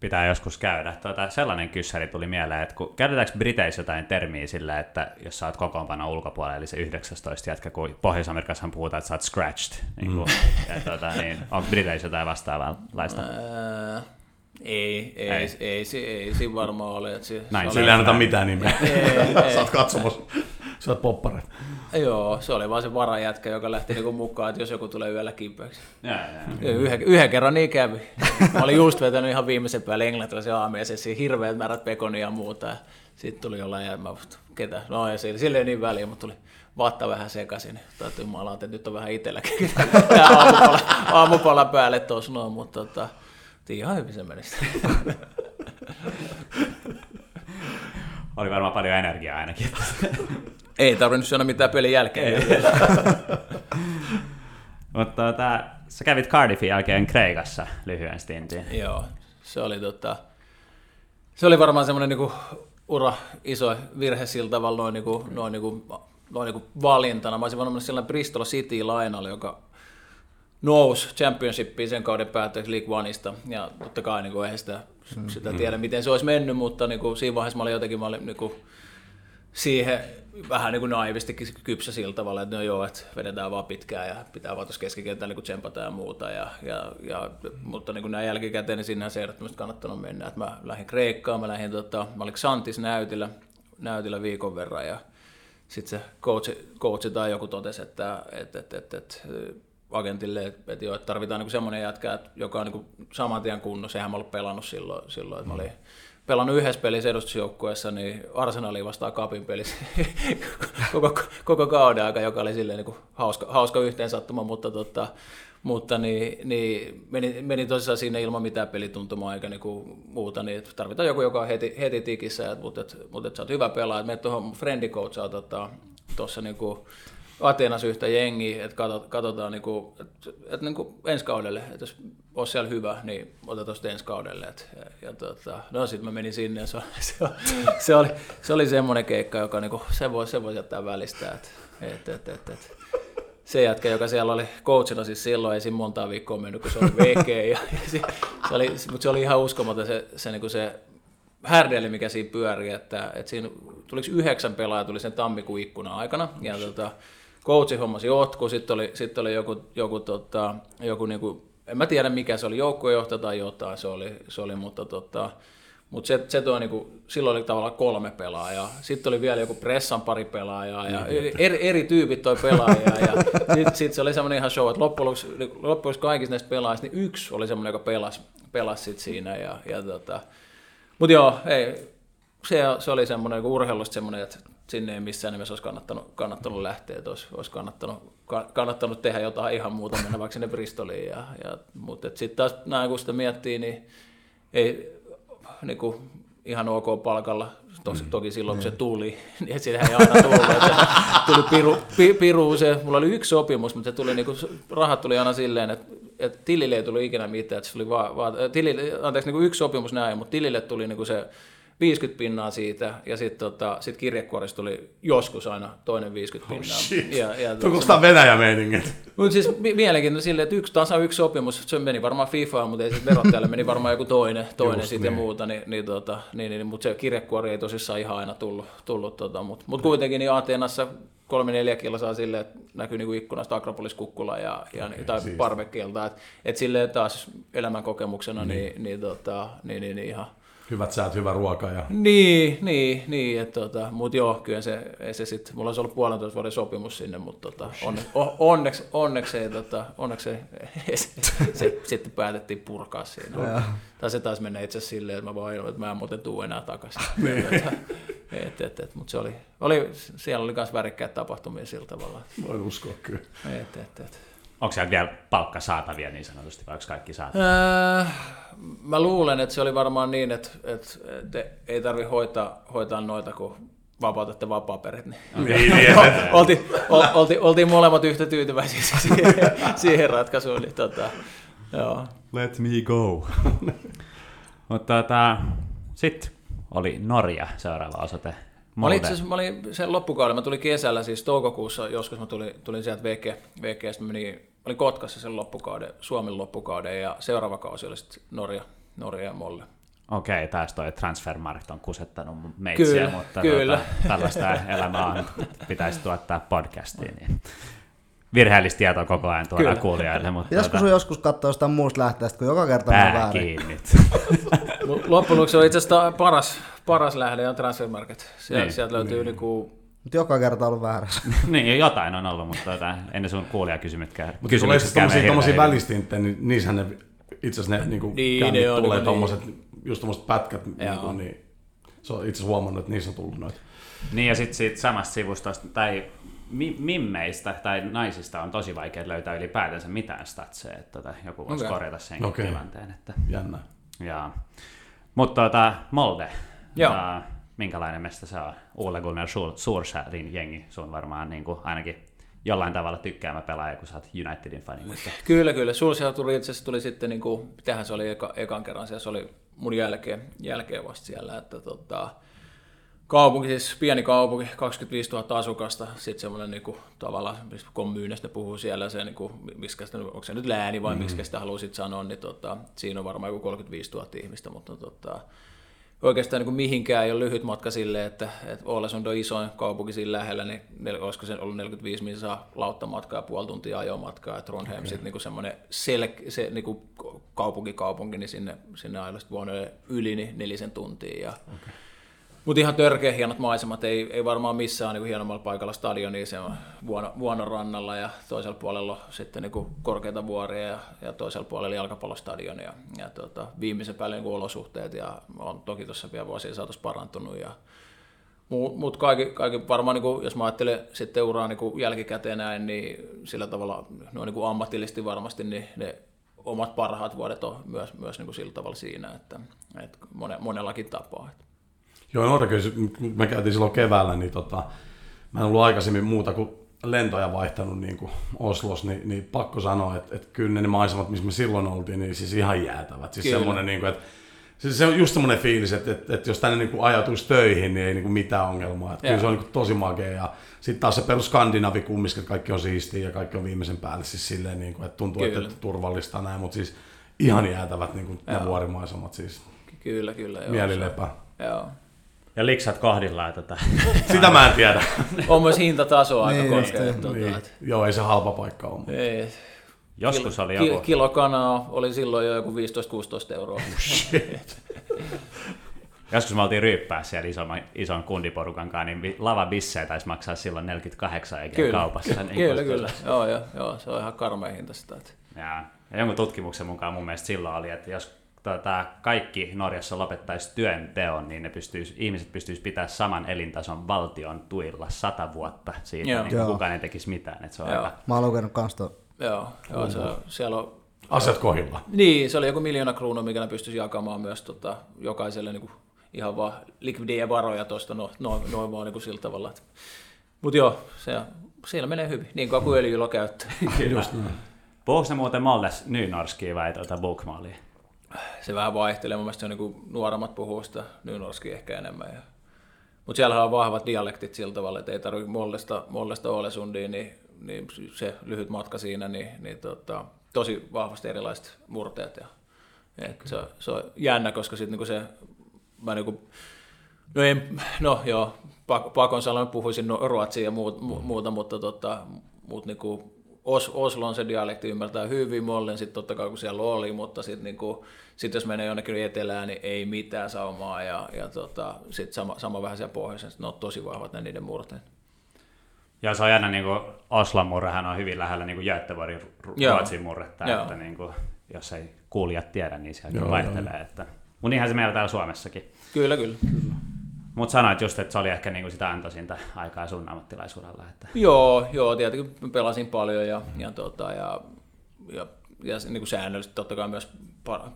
pitää joskus käydä. Tuota, sellainen kyssäri tuli mieleen, että kun, käytetäänkö Briteissä jotain termiä sillä, että jos sä oot kokoonpano ulkopuolella, eli se 19 jätkä, kun Pohjois-Amerikassa puhutaan, että sä oot scratched, niin, kuin, mm. ja, tuota, niin onko Briteissä jotain vastaavaa
Ää, ei, ei, ei, ei, ei, ei siinä varmaan ole. Että
se, Näin, se sillä ei anneta mitään nimeä. Ei, ei, Sä oot katsomassa. Sä oot poppareita.
Joo, se oli vaan se varajätkä, joka lähti niinku mukaan, että jos joku tulee yöllä kipeäksi. Yhden, yhden kerran niin kävi. Mä olin just vetänyt ihan viimeisen päälle englantilaisen aamiaisen, hirveät määrät pekonia ja muuta. Sitten tuli jollain ja mä ketä? No ja sille, sille ei niin väliä, mutta tuli vatta vähän sekaisin. Täytyy maalaa, että nyt on vähän itselläkin aamupala, aamupala päälle tuossa noin, mutta tota, ihan hyvin se meni
Oli varmaan paljon energiaa ainakin.
Ei tarvinnut sanoa mitään pelin jälkeen.
Mutta tota, sä kävit Cardiffin jälkeen Kreikassa lyhyen stintin.
Joo, se oli, tota, se oli varmaan semmoinen niinku ura iso virhe sillä tavalla noin, niinku, noin, niinku, noin niinku valintana. Mä olisin voinut mennä sellainen Bristol City lainalle, joka nousi championshipiin sen kauden päätteeksi League Oneista. Ja totta kai niin kuin, eihän sitä, sitä mm-hmm. tiedä, miten se olisi mennyt, mutta niin kuin, siinä vaiheessa mä olin jotenkin mä olin, niin kuin, siihen vähän niin kuin naivisti kypsä sillä tavalla, että no joo, että vedetään vaan pitkään ja pitää vaan tuossa keskikentällä niin tsempata ja muuta. Ja, ja, ja, mutta niin kuin näin jälkikäteen, niin sinnehän se ehdottomasti kannattanut mennä. Että mä lähdin Kreikkaan, mä lähdin, tota, mä olin Xantis näytillä, näytillä viikon verran ja sitten se coach, coach tai joku totesi, että, että, että, että, että agentille, että, että, joo, että tarvitaan niin semmoinen jätkä, että joka on niin saman tien kunnossa. Eihän mä ollut pelannut silloin, silloin että mä olin pelannut yhdessä pelissä edustusjoukkueessa, niin Arsenali vastaa Kapin pelissä koko, koko kauden aika, joka oli silleen niin hauska, hauska yhteensattuma, mutta, tota, mutta niin, niin meni, meni tosissaan siinä ilman mitään pelituntumaa eikä niinku muuta, niin tarvitaan joku, joka on heti, heti tikissä, mutta, et, mutta et sä oot hyvä pelaaja, menet tuohon friendly coachaa tuossa tota, niinku Ateenassa yhtä jengiä, että katsotaan niinku, et, et niinku ensi kaudelle, että jos olisi siellä hyvä, niin otetaan sitten ensi kaudelle. Et, ja, tota, no sitten mä menin sinne ja se, se, se, oli, se oli semmoinen keikka, joka niinku, se voi, se voi jättää välistä. Et, et, et, et, et. Se jätkä, joka siellä oli coachina siis silloin, ei siinä montaa viikkoa mennyt, kun se oli VG. Ja, ja se, se, oli, mutta se oli ihan uskomaton se, se, niin se härdeli, mikä siinä pyöri, että, että siinä tuliko yhdeksän pelaajaa tuli sen tammikuun ikkuna aikana. Ja tota, coachi hommasi jotkut, sitten oli, sitten oli joku, joku, tota, joku niinku, en mä tiedä mikä se oli, joukkuejohtaja tai jotain se oli, se oli mutta tota, mutta se, se toi niinku, silloin oli tavallaan kolme pelaajaa. Sitten oli vielä joku pressan pari pelaajaa ja niin, eri, eri tyypit toi pelaajia. ja sitten sit se oli semmoinen ihan show, että loppujen lopuksi, loppujen kaikista näistä pelaajista, niin yksi oli semmoinen, joka pelasi, pelasi sit siinä. Ja, ja tota, mutta joo, ei, se, se oli semmoinen niin urheilusta semmoinen, että sinne ei missään nimessä olisi kannattanut, kannattanut lähteä, että olisi, olisi kannattanut, kannattanut tehdä jotain ihan muuta, mennä vaikka sinne Bristoliin. Ja, ja, mutta sitten taas näin, kun sitä miettii, niin ei niin kuin, ihan ok palkalla, Tos, mm. toki silloin kun se mm. tuli, niin sitä ei aina tullut, että tuli piru, pi, piru, se, mulla oli yksi sopimus, mutta se tuli, niin kuin, rahat tuli aina silleen, että, että tilille ei tullut ikinä mitään, että se tuli vaan, vaan tilille, anteeksi, niin kuin yksi sopimus näin, mutta tilille tuli niin kuin se 50 pinnaa siitä, ja sitten tota, sit kirjekuorista tuli joskus aina toinen 50 pinnaa.
Oh ja, ja, Tuosta Venäjä meiningit.
Mutta siis mielenkiintoista silleen, että yksi, taas yksi sopimus, se meni varmaan FIFA, mutta ei sitten verottajalle meni varmaan joku toinen, toinen sitten niin. ja muuta, niin, niin, tota, niin, niin, mutta se kirjekuori ei tosissaan ihan aina tullut, tullut tota, mutta mut kuitenkin niin Ateenassa kolme neljä kilsaa silleen, että näkyy niinku ikkunasta Akropolis kukkula ja, ja okay, tai siis. parvekkeelta, että et silleen taas elämän kokemuksena niin, niin, niin, tota, niin, niin, niin ihan,
hyvät säät, hyvä ruoka. Ja...
Niin, niin, niin että tota, mutta joo, kyllä se, ei se sit, mulla olisi ollut puolentoista vuoden sopimus sinne, mutta tota, onne, onneksi, onneksi, ei, tota, onneksi ei, se, se, sitten päätettiin purkaa siinä. Ja. Tai se taisi mennä itse asiassa silleen, että mä vaan että mä en muuten tuu enää takaisin. niin. et, et, et, mutta se oli, oli, siellä oli myös värikkäät tapahtumia sillä tavalla.
Voin uskoa kyllä.
Et, et, et.
Onko siellä vielä palkka saatavia niin sanotusti, vai onko kaikki saatavia?
Äh, mä luulen, että se oli varmaan niin, että, että, että ei tarvi hoitaa, hoitaa noita, kun vapautatte vapaaperit. Niin, okay. niin, niin oltiin, oltiin, oltiin, molemmat yhtä tyytyväisiä siihen, siihen ratkaisuun. Niin, tota, joo.
Let me go. Mutta tota, sitten oli Norja seuraava osoite.
Mä olin, itse mä olin sen loppukauden, mä tulin kesällä, siis toukokuussa joskus mä tulin, tulin sieltä VG, VG mä menin olin Kotkassa sen loppukauden, Suomen loppukauden ja seuraava kausi oli sitten Norja, Norja ja Molle.
Okei, taas toi Transfermarkt on kusettanut meitsiä, kyllä, mutta
kyllä.
Tuota, tällaista elämää on, pitäisi tuottaa podcastiin. Niin virheellistä tietoa koko ajan tuodaan kuulijoille. Mutta
Pitäisikö tuota... joskus katsoa jostain muusta lähteestä, kun joka kerta
on väärin? kiinni.
Loppujen on itse asiassa paras, paras lähde on Transfermarket. Sieltä, niin. sieltä löytyy niin. Niinku
mutta joka kerta on ollut väärässä.
niin, jotain on ollut, mutta tota, ennen sun kuulijakysymytkään.
Mutta tulee siis tommosia välistinttejä, niin niissähän ne itse asiassa ne niinku niin, ne on, tulee niin, tommoset, niin. just tommoset pätkät, niinku, niin se on itse asiassa huomannut, että niissä on tullut noita.
Niin ja sitten siitä samasta sivustosta, tai mimmeistä tai naisista on tosi vaikea löytää ylipäätänsä mitään statseja, että tota, joku voisi okay. korjata sen okay. tilanteen. Että...
Jännä.
Ja. Mutta tota, Molde, Joo. Uh, minkälainen mesta se on? Ole Gunnar Solskjaerin jengi, se on varmaan niin kuin ainakin jollain tavalla tykkäämä pelaaja, kun sä oot Unitedin fani. Mutta...
Kyllä, kyllä. Solskjaer tuli itse asiassa tuli sitten, niin kuin, tähän se oli eka, ekan kerran, se oli mun jälkeen, jälkeen vasta siellä, että tota, kaupunki, siis pieni kaupunki, 25 000 asukasta, sitten semmoinen niin kuin, tavallaan, kommunista puhuu siellä, se, niin kuin, miskä sitä, onko se nyt lääni vai mm-hmm. miksi sitä haluaisit sanoa, niin tota, siinä on varmaan joku 35 000 ihmistä, mutta tota, oikeastaan niin kuin mihinkään ei ole lyhyt matka sille, että, että Ålesund on isoin kaupunki siinä lähellä, niin olisiko se ollut 45 minsaa lauttamatkaa ja puoli tuntia ajomatkaa, että Trondheim okay. sitten niin semmoinen sel- se niin kuin kaupunki kaupunki, niin sinne, sinne Ailosta vuonna yli niin nelisen tuntia ja okay. Mutta ihan törkeä hienot maisemat, ei, ei varmaan missään niin hienommalla paikalla stadioni, se on vuono, vuonon rannalla ja toisella puolella sitten niin korkeita vuoria ja, ja toisella puolella jalkapallostadioni ja, ja tota, viimeisen päälle niin olosuhteet ja on toki tuossa vielä vuosien saatossa parantunut ja mutta kaikki, kaikki varmaan, niin kuin, jos mä ajattelen sitten uraa niin jälkikäteen näin, niin sillä tavalla no, niin kuin ammatillisesti varmasti niin ne omat parhaat vuodet on myös, myös niin kuin sillä tavalla siinä, että, että mone, monellakin tapaa.
Joo, no kyllä, me käytiin silloin keväällä, niin tota, mä en ollut aikaisemmin muuta kuin lentoja vaihtanut niin kuin Oslos, niin, niin pakko sanoa, että, että kyllä ne maisemat, missä me silloin oltiin, niin siis ihan jäätävät. Siis semmoinen, niin kuin, että Siis se on just semmoinen fiilis, että, että, että jos tänne niin kuin ajatuisi töihin, niin ei niin kuin mitään ongelmaa. Että kyllä se on niin kuin tosi makea. Ja sitten taas se perus skandinavi kumminkin, että kaikki on siistiä ja kaikki on viimeisen päälle. Siis silleen, niin kuin, että tuntuu, kyllä. että turvallista näin, mutta siis ihan jäätävät niin kuin ne vuorimaisemat. Siis
kyllä, kyllä. Joo,
mielilepä.
Joo.
Ja liksat kohdillaan tätä.
Sitä mä en tiedä.
on myös hintataso aika niin, korkea.
Tuota, niin. Joo, ei se halpa paikka ole.
Ei.
Joskus oli joku...
Kilo kanaa oli silloin jo joku 15-16 euroa.
Joskus me oltiin ryyppää siellä ison, ison kundiporukan kanssa, niin lava bissejä taisi maksaa silloin 48 eikä kyllä, kaupassa. Niin
kyllä, kyllä. Joo, joo, joo, se on ihan karmea hinta sitä. Että...
Ja, ja jonkun tutkimuksen mukaan mun mielestä silloin oli, että jos tota, kaikki Norjassa lopettaisi työnteon, niin ne pystyis, ihmiset pystyisivät pitämään saman elintason valtion tuilla sata vuotta siitä, joo. niin kukaan ei tekisi mitään. Että se on aika...
Mä oon lukenut kans
Joo, joo se, siellä on...
Asiat kohilla.
Niin, se oli joku miljoona kruunua, mikä ne pystyisi jakamaan myös tota, jokaiselle niin kuin, ihan vaan likvidiä varoja tuosta no, no, noin vaan niin kuin sillä tavalla. Mutta joo, se, siellä menee hyvin, niin kuin öljyllä käyttää.
Puhuuko se muuten Malles Nynorskia vai tuota Bookmalia?
Se vähän vaihtelee, mun mielestä se on niin nuoremmat puhuu sitä Nynorskia ehkä enemmän. Ja... Mutta siellä on vahvat dialektit sillä tavalla, että ei tarvitse Mollesta, Mollesta Olesundiin, niin niin se lyhyt matka siinä, niin, niin tota, tosi vahvasti erilaiset murteet. Ja, et se, se, on jännä, koska sitten niinku se, mä niinku, no, en, no joo, pakon sanoen puhuisin ruotsia ja muut, mu, muuta, mutta tota, mut niinku, Os, Oslon se dialekti ymmärtää hyvin, Mollen sitten totta kai kun siellä oli, mutta sitten niinku, sit jos menee jonnekin etelään, niin ei mitään saumaa ja, ja tota, sitten sama, sama vähän siellä pohjoisessa, ne on tosi vahvat ne niiden murteet.
Ja se on jännä, niin kuin Oslan murrehan on hyvin lähellä niin Göteborgin Ruotsin murretta, Joo. että niin kuin, jos ei kuulijat tiedä, niin se vaihtelee. Että, mutta niinhän se meillä täällä Suomessakin.
Kyllä, kyllä.
Mutta sanoit just, että se oli ehkä niinku sitä antoisinta aikaa sun ammattilaisuudella. Että...
Joo, joo, tietenkin pelasin paljon ja, ja, tota, ja, ja, ja niin kuin säännöllisesti totta kai myös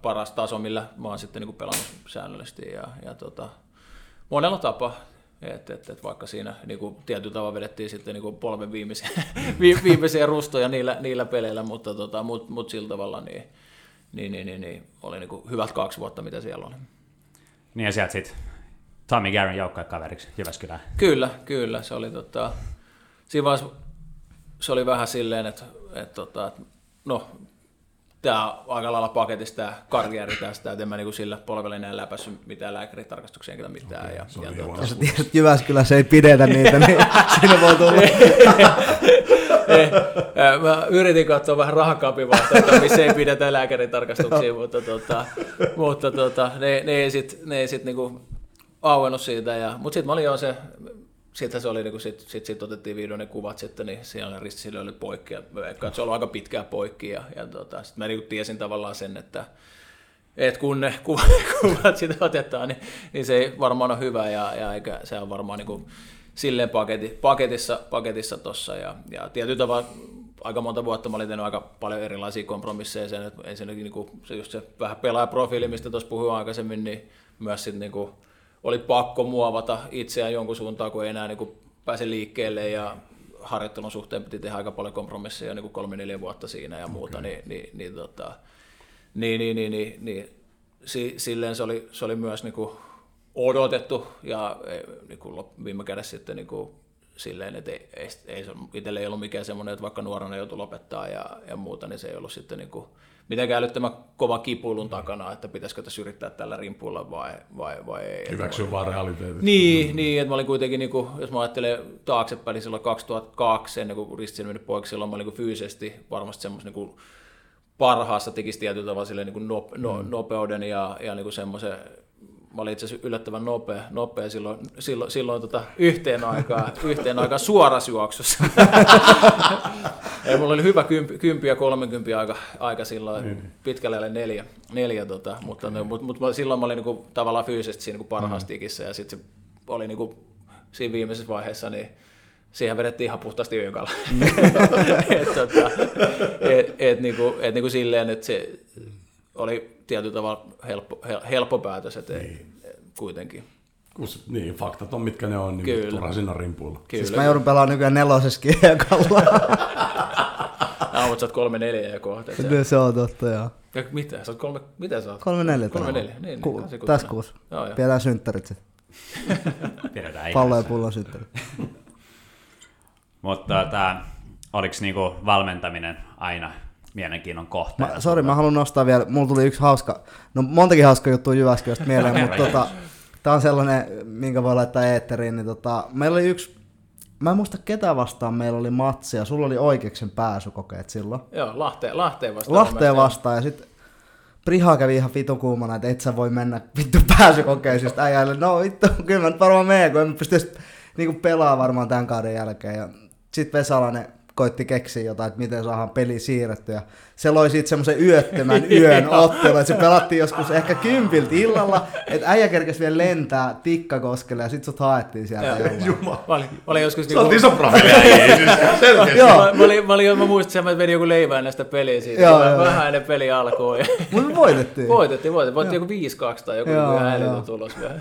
paras taso, millä mä oon sitten niin kuin pelannut säännöllisesti ja, ja tota, monella tapaa et, et, et vaikka siinä niin kuin tietyllä tavalla vedettiin sitten niin kuin polven viimeisiä, viimeisiä rustoja niillä, niillä peleillä, mutta tota, mut, mut sillä tavalla niin, niin, niin, niin, niin oli niin kuin hyvät kaksi vuotta, mitä siellä oli.
Niin ja sieltä sitten Tommy Garen joukkuekaveriksi Jyväskylään.
Kyllä, kyllä. Se oli, tota, siinä vaiheessa, se oli vähän silleen, että, että, tota, että no tämä on aika lailla paketissa tämä karrieri tästä, että en mä niinku sillä polvella enää läpässyt mitään lääkäritarkastuksia eikä mitään. Okay, ja, ja tuota,
Jos tiedät, että Jyväskylässä ei pidetä niitä, niin siinä voi tulla.
ei, mä yritin katsoa vähän rahakaapin vaihtoehtoja, missä ei pidetä lääkäritarkastuksia, mutta, tota, mutta tota, ne, ne ei sitten sit niinku auennut siitä. Ja, mutta sitten mä olin jo se sitten se oli, niin kun sit, sit, sit otettiin videon ne kuvat sitten, niin siellä ristisille oli poikki, ja veikkaan, se oli aika pitkää poikki, ja, ja tota, sitten mä niin tiesin tavallaan sen, että, että kun ne kuvat, kuvat sitä otetaan, niin, niin, se ei varmaan ole hyvä, ja, ja eikä, se on varmaan niin kuin, silleen paketi, paketissa paketissa tossa, ja, ja tietyllä tavalla aika monta vuotta mä olin tehnyt aika paljon erilaisia kompromisseja sen, että ensinnäkin niin kuin, se just se vähän pelaajaprofiili, mistä tuossa puhuin aikaisemmin, niin myös sitten niin kuin, oli pakko muovata itseään jonkun suuntaan, kun ei enää niin kuin pääse liikkeelle ja harjoittelun suhteen piti tehdä aika paljon kompromisseja niin kuin kolme neljä vuotta siinä ja muuta, okay. niin, niin, niin, tota, niin, niin, niin, niin, niin si, silleen se oli, se oli myös niin kuin odotettu ja e, niin kuin viime kädessä sitten niin kuin silleen, että ei, ei, ei, itselle ei ollut mikään semmoinen, että vaikka nuorena joutui lopettaa ja, ja muuta, niin se ei ollut sitten niin kuin mitenkään älyttömän kova kipuilun takana, että pitäisikö tässä yrittää tällä rimpulla vai, vai, vai ei.
Hyväksyä vaan realiteetit.
Niin, mm. niin, että mä olin kuitenkin, niin kuin, jos mä ajattelen taaksepäin, niin silloin 2002, ennen kuin ristin mennyt poikki, silloin mä olin niin fyysisesti varmasti semmoisen niin parhaassa tekisi tietyllä tavalla niin kuin no, mm. nopeuden ja, ja niin semmoisen mä olin itse asiassa yllättävän nopea, nopea silloin, silloin, silloin tota, yhteen aikaan, yhteen aikaan suorasjuoksussa. Ei, mulla oli hyvä kympi, kympi ja 30 aika, aika silloin, mm. pitkälle neljä, neljä tota, mutta, mm. mutta, mutta, silloin mä olin niinku, tavallaan fyysisesti siinä niinku parhaassa mm. ja sitten se oli niinku, siinä viimeisessä vaiheessa, niin siihen vedettiin ihan puhtaasti yökalla. et, tota, et, et, niinku, et niinku silleen, että se oli tietyllä tavalla helppo, helppo päätös, että niin. kuitenkin.
Kus, niin, faktat on mitkä ne on, niin Kyllä. turha siinä rimpuilla.
Kyllä. Siis mä joudun pelaamaan nykyään nelosessa kiekalla.
no, mutta sä oot kolme neljä ja kohta.
Se, se on totta, joo.
Ja mitä? Sä oot kolme, mitä sä oot?
Kolme neljä.
Kolme neljä, niin,
Ku, niin tässä kuussa. Pidetään synttärit sitten.
Pidetään
Pallo ja pullon synttärit.
Mutta tota, oliko niinku valmentaminen aina mielenkiinnon kohta?
Sori, mä haluan nostaa vielä, mulla tuli yksi hauska, no montakin hauska juttua Jyväskylästä mieleen, mutta tota, tää on sellainen, minkä voi laittaa eetteriin, niin tota, meillä oli yksi Mä en muista ketä vastaan meillä oli matsia. Sulla oli oikeiksen pääsykokeet silloin.
Joo, Lahteen, Lahteen vastaan.
Lahteen vastaan ja sitten Priha kävi ihan vitu kuumana, että et sä voi mennä vittu pääsykokeisiin. äijälle, no vittu, kyllä mä nyt varmaan menen, kun en pysty niinku pelaa varmaan tämän kauden jälkeen. Ja sitten Vesalainen koitti keksiä jotain, että miten saadaan peli siirrettyä. Se loi siitä semmoisen yöttömän yön ottelun, että se pelattiin joskus ehkä kympiltä illalla, että äijä kerkesi vielä lentää Tikkakoskelle ja sitten sut haettiin sieltä
Jumala. Mä olin, mä olin joskus...
Sä oot iso profiili, selkeästi.
Joo. Mä, mä, olin, mä, olin, mä muistin, että mä vedin joku leivää näistä peliä siitä. Joo, joo, vähän ennen peli alkoi.
Mutta me voitettiin.
Voitettiin, voitettiin. Voitettiin joku 5-2 tai joku joo, ihan älytön tulos vielä.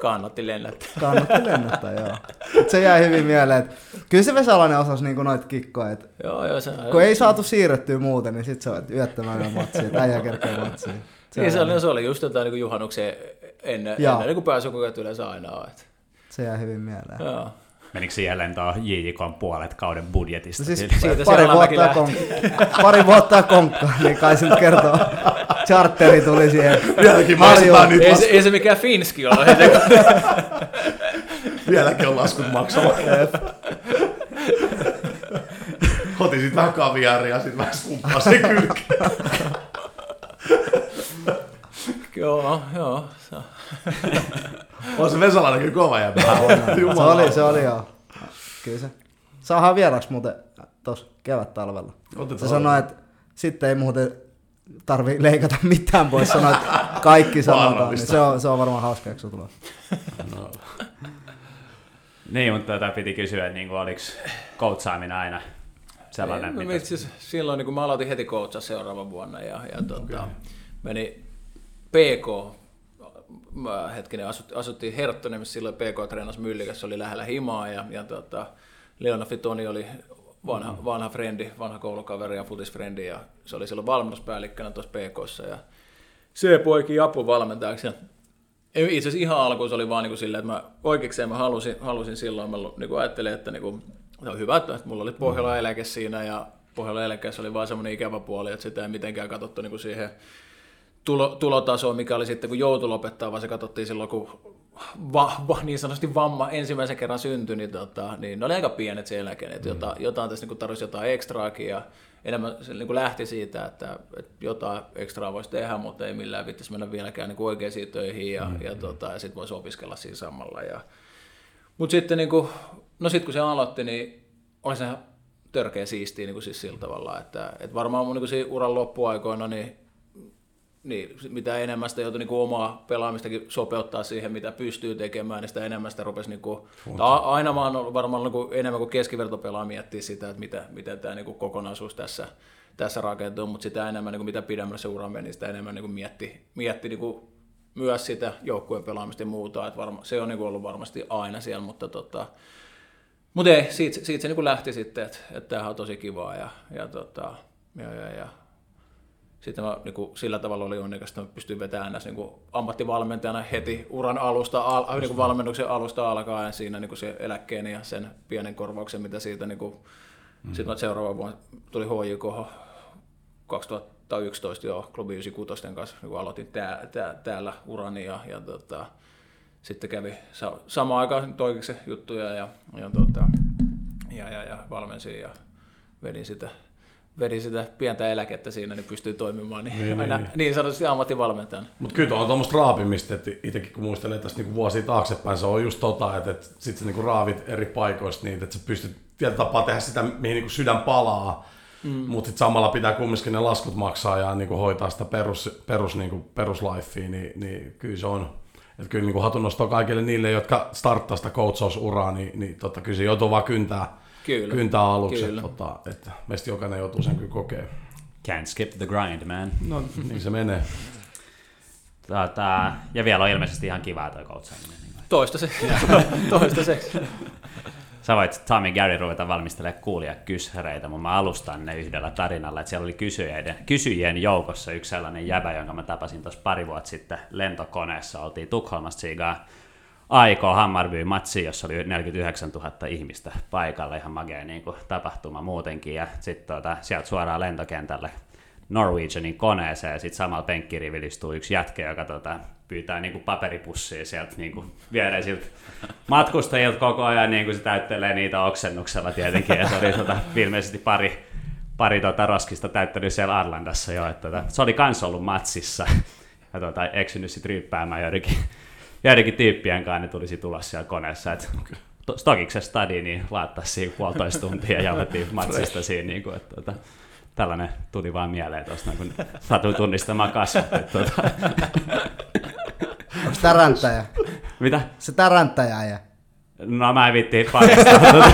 Kannatti lennättää.
Kannatti lennättää, joo. Et se jäi hyvin mieleen. Että kyllä se Vesalainen osasi niinku noita kikkoja. Että
joo, joo, se,
kun ei saatu siirrettyä muuten, niin sitten se on yöttämään matsiin, että äijä kerkee matsiin.
Se, niin, se, oli, se oli just jotain niin juhannuksen ennen, ennen kuin pääsi joku yleensä aina on. Että.
Se jäi hyvin mieleen. Joo.
Menikö siihen lentoon JJK puolet kauden budjetista?
No siis siitä pari, vuotta konk- pari vuotta konkka, niin kai se nyt kertoo. Charteri tuli siihen.
Vieläkin maksetaan niitä
ei, se, ei se mikään Finski ole.
Vieläkin on laskut maksalla. Otin sit vähän kaviaria ja sit vähän skumppaa sen kylkeen.
joo, joo.
on se Vesalainen kyllä kova jäbä.
se oli, se oli joo. Kyllä se. Saadaan vieraksi muuten tuossa kevät-talvella. Se sanoi, että sitten ei muuten tarvi leikata mitään pois, sanoa, että kaikki sanotaan. Niin se, on, se on varmaan hauska jakso tulla. No.
niin, mutta tätä piti kysyä, että niin kuin, oliko koutsaaminen aina sellainen? Ei,
mitä... siis, silloin niin kun mä aloitin heti koutsaa seuraavan vuonna ja, ja tuota, okay. meni PK, hetkinen, asut, asuttiin Herttoniemessä silloin PK treenasi Myllikässä, oli lähellä himaa ja, ja tuota, Leona Fitoni oli vanha, mm. vanha frendi, vanha koulukaveri ja futisfrendi ja se oli silloin valmennuspäällikkönä tuossa PKssa ja se poiki apuvalmentajaksi. Ja itse asiassa ihan alkuun se oli vaan niin silleen, että mä oikeikseen mä halusin, halusin silloin, mä niin kuin ajattelin, että niin kuin, se on hyvä, että mulla oli Pohjola eläke siinä ja Pohjola eläkeessä oli vaan semmoinen ikävä puoli, että sitä ei mitenkään katsottu niin kuin siihen tulo, tulotasoon, mikä oli sitten kun joutui lopettaa, vaan se katsottiin silloin, kun va, va, niin sanotusti vamma ensimmäisen kerran syntyi, niin, tota, niin ne oli aika pienet se eläke, että mm. jotain, jotain tässä niin tarvitsisi jotain ekstraakin ja enemmän se niin kuin lähti siitä, että, että jotain ekstraa voisi tehdä, mutta ei millään vittisi mennä vieläkään niin oikeisiin töihin ja, mm. ja, tota, ja sitten voisi opiskella siinä samalla. Ja, mutta sitten niin kuin, no sit kun se aloitti, niin oli se törkeä siistiä niin kuin siis sillä tavalla, että, että varmaan mun niin kuin uran loppuaikoina, niin niin, mitä enemmän sitä joutui niin omaa pelaamistakin sopeuttaa siihen, mitä pystyy tekemään, niin sitä enemmän sitä rupesi, niin kuin, aina mä oon varmaan niin kuin, enemmän kuin keskivertopelaa miettiä sitä, että mitä, miten tämä niin kuin kokonaisuus tässä, tässä rakentuu, mutta sitä enemmän, niin kuin, mitä pidemmälle se ura meni, sitä enemmän niin kuin mietti, mietti niin kuin, myös sitä joukkueen pelaamista ja muuta, että varma, se on niin kuin, ollut varmasti aina siellä, mutta tota, mutta ei, siitä, siitä se niin kuin lähti sitten, että, että tämähän on tosi kivaa ja, ja, tota, ja, ja, ja sitten mä niin kuin, sillä tavalla oli onnekas, että mä pystyin vetämään näissä niin ammattivalmentajana heti uran alusta, al, niin kuin valmennuksen alusta alkaen siinä niin kuin se eläkkeeni ja sen pienen korvauksen, mitä siitä niin kuin, mm. sitten seuraava vuonna tuli HJK 2011 jo klubi 96 kanssa, niin aloitin tää, tää, täällä urani ja, ja tota, sitten kävi sa- samaan aikaan toikeksi juttuja ja, ja, tota, ja, ja, ja valmensin ja vedin sitä veri sitä pientä eläkettä siinä, niin pystyy toimimaan niin,
Niin,
aina
niin.
niin, sanotusti ammattivalmentajana.
Mutta kyllä on tuommoista raapimista, että itsekin kun muistelee tästä niinku vuosia taaksepäin, se on just tota, että, että sit sä niinku raavit eri paikoista niin, että sä pystyt tietyllä tapaa tehdä sitä, mihin niinku sydän palaa, mm. mutta sitten samalla pitää kumminkin ne laskut maksaa ja niinku hoitaa sitä perus, perus, niinku, peruslifea, niin, niin kyllä se on. Että kyllä niinku hatunnosto kaikille niille, jotka starttaa sitä coachausuraa, niin, niin tota, kyllä se joutuu vaan kyntää,
Kyllä.
kyntää aluksi,
Kyllä.
että, tota, että meistä jokainen joutuu sen kyllä kokea.
Can't skip the grind, man.
No niin se menee.
Tota, ja vielä on ilmeisesti ihan kivaa toi coachaaminen. niin kuin.
Toistaiseksi. Toistaiseksi.
Sä voit Tommy Gary ruveta valmistelemaan kuulia kyssäreitä, mutta mä alustan ne yhdellä tarinalla, että siellä oli kysyjien, kysyjien joukossa yksi sellainen jäbä, jonka mä tapasin tuossa pari vuotta sitten lentokoneessa. Oltiin Tukholmasta siigaa Aiko Hammarby matsi, jossa oli 49 000 ihmistä paikalla, ihan magea niin kuin, tapahtuma muutenkin, ja sitten tuota, sieltä suoraan lentokentälle Norwegianin koneeseen, ja sitten samalla penkkirivillä istuu yksi jätkä, joka tota, pyytää niinku paperipussia sieltä niinku viereisiltä matkustajilta koko ajan, niin kuin se täyttelee niitä oksennuksella tietenkin, ja se oli tota, ilmeisesti pari, pari tota, roskista täyttänyt siellä Arlandassa jo, että tota, se oli kans ollut matsissa, ja tota, eksynyt sitten ryyppäämään joidenkin, joidenkin tyyppien kanssa, ne tulisi tulla siellä koneessa, että to- Stokiksen stadi, niin laattaa siinä puolitoista tuntia ja jauhettiin matsista siinä, niin kuin, että tota, tällainen tuli vaan mieleen tuosta, kun satuin tunnistamaan kasvot. että Tota,
Onko tää ränttäjä?
mitä?
Se tää ränttäjä ja.
No mä en vitti paljastaa. tota.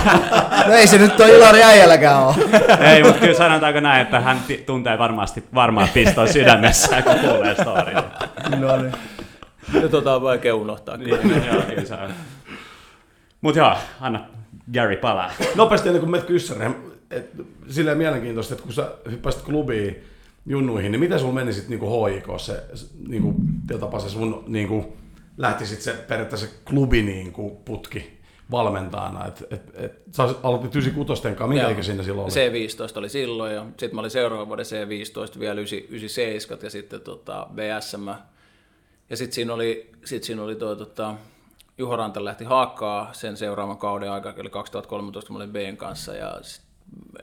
No ei se nyt toi Ilari äijälläkään oo.
Ei, mutta kyllä sanotaanko näin, että hän tuntee varmasti varmaan pistoa sydämessä, kun kuulee storin.
No niin.
Ja tota on vaikea unohtaa. Kyllä.
Niin, joo, kyllä se on. Mut joo, anna Gary palaa.
Nopeasti ennen kuin menet kyssäriin, et, silleen mielenkiintoista, että kun sä hyppäsit klubiin junnuihin, niin miten sulla meni sitten niinku HIK se, niinku, tapaa se sun niinku, lähti sit se periaatteessa klubi niinku, putki valmentajana, että et, et, sä aloitit 96 kanssa, minkä
Joo.
ikäisinä silloin oli?
C15 oli silloin ja sitten mä olin seuraavan vuoden C15 vielä 9 97 ja sitten tota BSM. Ja sitten siinä oli, sit siinä oli toi, tota, Juho Ranta lähti haakkaa sen seuraavan kauden aika, eli 2013 mä olin Bn kanssa ja sit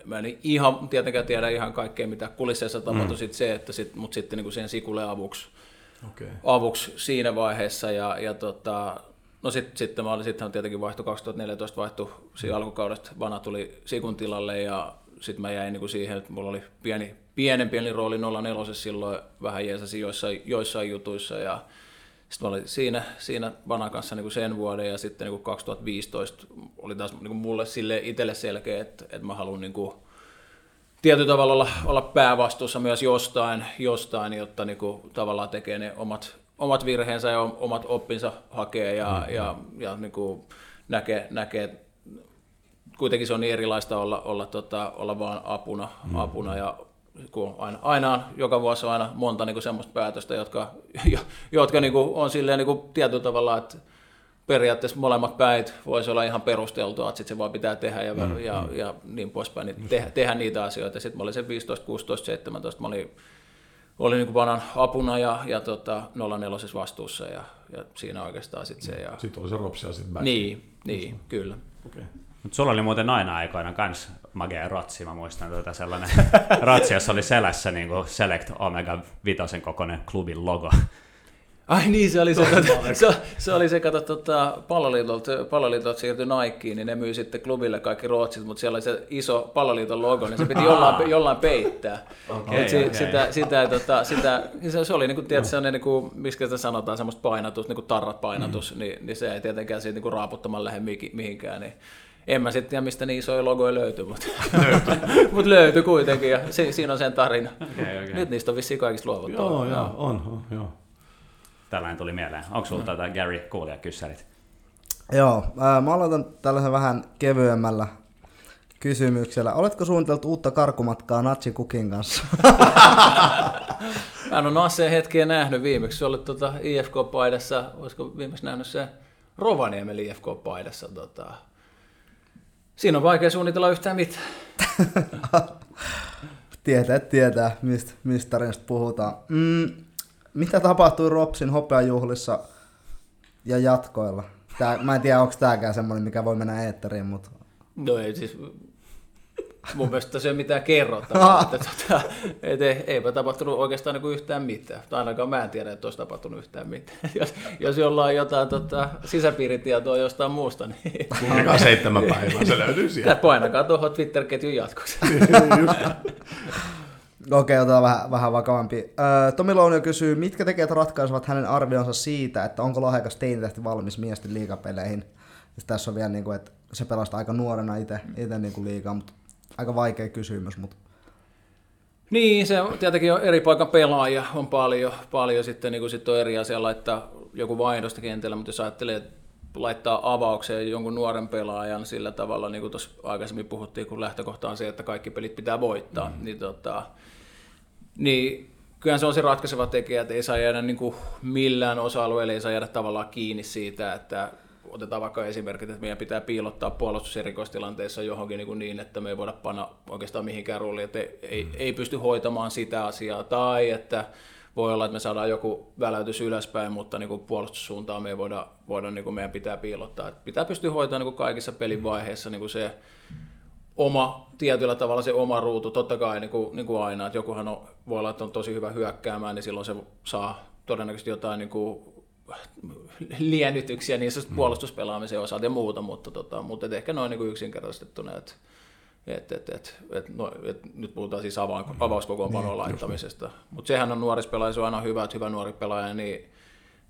mä en ihan tietenkään tiedä ihan kaikkea mitä kulisseissa tapahtui mm. sit se, että sit, mut sitten niinku siihen Sikulle avuksi
Okei.
avuksi siinä vaiheessa ja, ja tota, no sit, sitten mä olin, sittenhän tietenkin vaihto 2014 vaihtui siinä alkukaudesta, Vana tuli Sikun tilalle ja sitten mä jäin niinku siihen, että mulla oli pieni, pienen pieni rooli 04 silloin, vähän jeesasin joissain, joissain jutuissa ja sitten mä olin siinä, siinä Vanan kanssa niinku sen vuoden ja sitten niinku 2015 oli taas niinku mulle sille itselle selkeä, että, että mä haluan niinku, tietyllä tavalla olla, olla päävastuussa myös jostain, jostain jotta niinku tavallaan tekee ne omat, omat virheensä ja omat oppinsa hakee ja, mm-hmm. ja, ja niinku näkee, näkee, kuitenkin se on niin erilaista olla, olla, tota, olla vaan apuna, mm-hmm. apuna ja kun aina, aina on, joka vuosi on aina monta niinku semmoista päätöstä, jotka, jo- jotka niinku on silleen niinku tietyllä tavalla, että periaatteessa molemmat päät voisi olla ihan perusteltua, että sit se vaan pitää tehdä ja, mm, ja, mm. ja niin poispäin, niin tehdä, tehdä niitä asioita. Sitten mä olin sen 15, 16, 17, mä olin, olin niin vanan apuna ja, ja tota, 04 vastuussa ja, ja siinä oikeastaan sitten se. Ja,
Sitten oli se Ropsi ja sitten
niin, niin, kyllä.
Okei.
Mut sulla oli muuten noina aikoina kans magea rotsi, mä muistan tuota sellainen rotsi, jossa oli selässä niin kuin Select Omega Vitosen kokoinen klubin logo.
Ai niin, se oli se, kato, se, se, oli se, kato, tota, palloliitolta, palloliitolta siirtyi Nikeen, niin ne myy sitten klubille kaikki ruotsit, mutta siellä oli se iso palloliiton logo, niin se piti jollain, jollain peittää. Si,
okei.
Sitä, sitä, tota, sitä, se, se oli, niin kuin, tiedät, sellainen, niin kuin, miksi sitä sanotaan, semmoista painatus, niin kuin tarrapainatus, mm. niin, niin, se ei tietenkään siitä niin kuin raaputtamaan lähde mihin- mihinkään. Niin. En mä sitten tiedä, mistä niin isoja logoja löytyy, mutta mut löytyi kuitenkin ja si, siinä on sen tarina.
Okei, okei.
Nyt niistä on vissiin kaikista luovuttu.
Joo, joo, on, on, joo.
Tällainen tuli mieleen. Onko sulla tätä Gary kuulijakyssärit?
Joo, ää, mä aloitan tällaisen vähän kevyemmällä kysymyksellä. Oletko suunnitellut uutta karkumatkaa Natsi Kukin kanssa?
Mä en ole Nasseen hetkeä nähnyt viimeksi. Se oli tuota IFK-paidassa, olisiko viimeksi nähnyt se Rovaniemen IFK-paidassa. Tota. Siinä on vaikea suunnitella yhtään mitään.
tietää, tietää, mistä, mistä tarinasta puhutaan. Mm, mitä tapahtui Ropsin hopeajuhlissa ja jatkoilla? Tää, mä en tiedä, onko tämäkään semmoinen, mikä voi mennä eetteriin, mutta
No ei siis... mun mielestä se ei mitään kerrottavaa. että, tota, et, ei, eipä tapahtunut oikeastaan niin kuin yhtään mitään. Tai ainakaan mä en tiedä, että olisi tapahtunut yhtään mitään. jos, jos jollain jotain tota, sisäpiiritietoa jostain muusta, niin...
Kuinka seitsemän päivää, se löytyy sieltä.
Painakaa tuohon Twitter-ketjun jatkoksi.
Okei, otetaan vähän, vähän vakavampi. Öö, Tomi Lounio kysyy, mitkä tekijät ratkaisevat hänen arvionsa siitä, että onko lahjakas teinitähti valmis miesten liigapeleihin. Ja tässä on vielä, niin kuin, että se pelastaa aika nuorena itse niin kuin liigaa, mutta aika vaikea kysymys. Mutta...
Niin, se tietenkin on eri paikan pelaaja on paljon, paljon sitten, niin kuin sit on eri asia laittaa joku vaihdosta kentällä, mutta jos ajattelee, laittaa avaukseen jonkun nuoren pelaajan sillä tavalla, niin kuin tuossa aikaisemmin puhuttiin, kun lähtökohta on se, että kaikki pelit pitää voittaa, mm. niin, tota, niin kyllähän se on se ratkaiseva tekijä, että ei saa jäädä niin kuin millään osa-alueella, ei saa jäädä tavallaan kiinni siitä, että otetaan vaikka esimerkit, että meidän pitää piilottaa puolustuserikoistilanteessa johonkin niin, kuin niin että me ei voida panna oikeastaan mihinkään rooliin, että ei, mm. ei pysty hoitamaan sitä asiaa, tai että voi olla, että me saadaan joku väläytys ylöspäin, mutta niin kuin puolustussuuntaan me ei voida, voida niin kuin meidän pitää piilottaa. Että pitää pystyä hoitamaan niin kuin kaikissa pelin vaiheissa niin kuin se oma, tietyllä tavalla se oma ruutu, totta kai niin kuin, niin kuin aina, että jokuhan on, voi olla, että on tosi hyvä hyökkäämään, niin silloin se saa todennäköisesti jotain niin kuin liennytyksiä niissä mm. puolustuspelaamisen osalta ja muuta, mutta, tota, mutta et ehkä noin niin yksinkertaistettuna, että et, et, et, et, no, et, nyt puhutaan siis avaan, mm. avauskokoonpanon niin, laittamisesta, niin. mutta sehän on nuorissa pelaaja, se on aina hyvä, että hyvä nuori pelaaja, niin,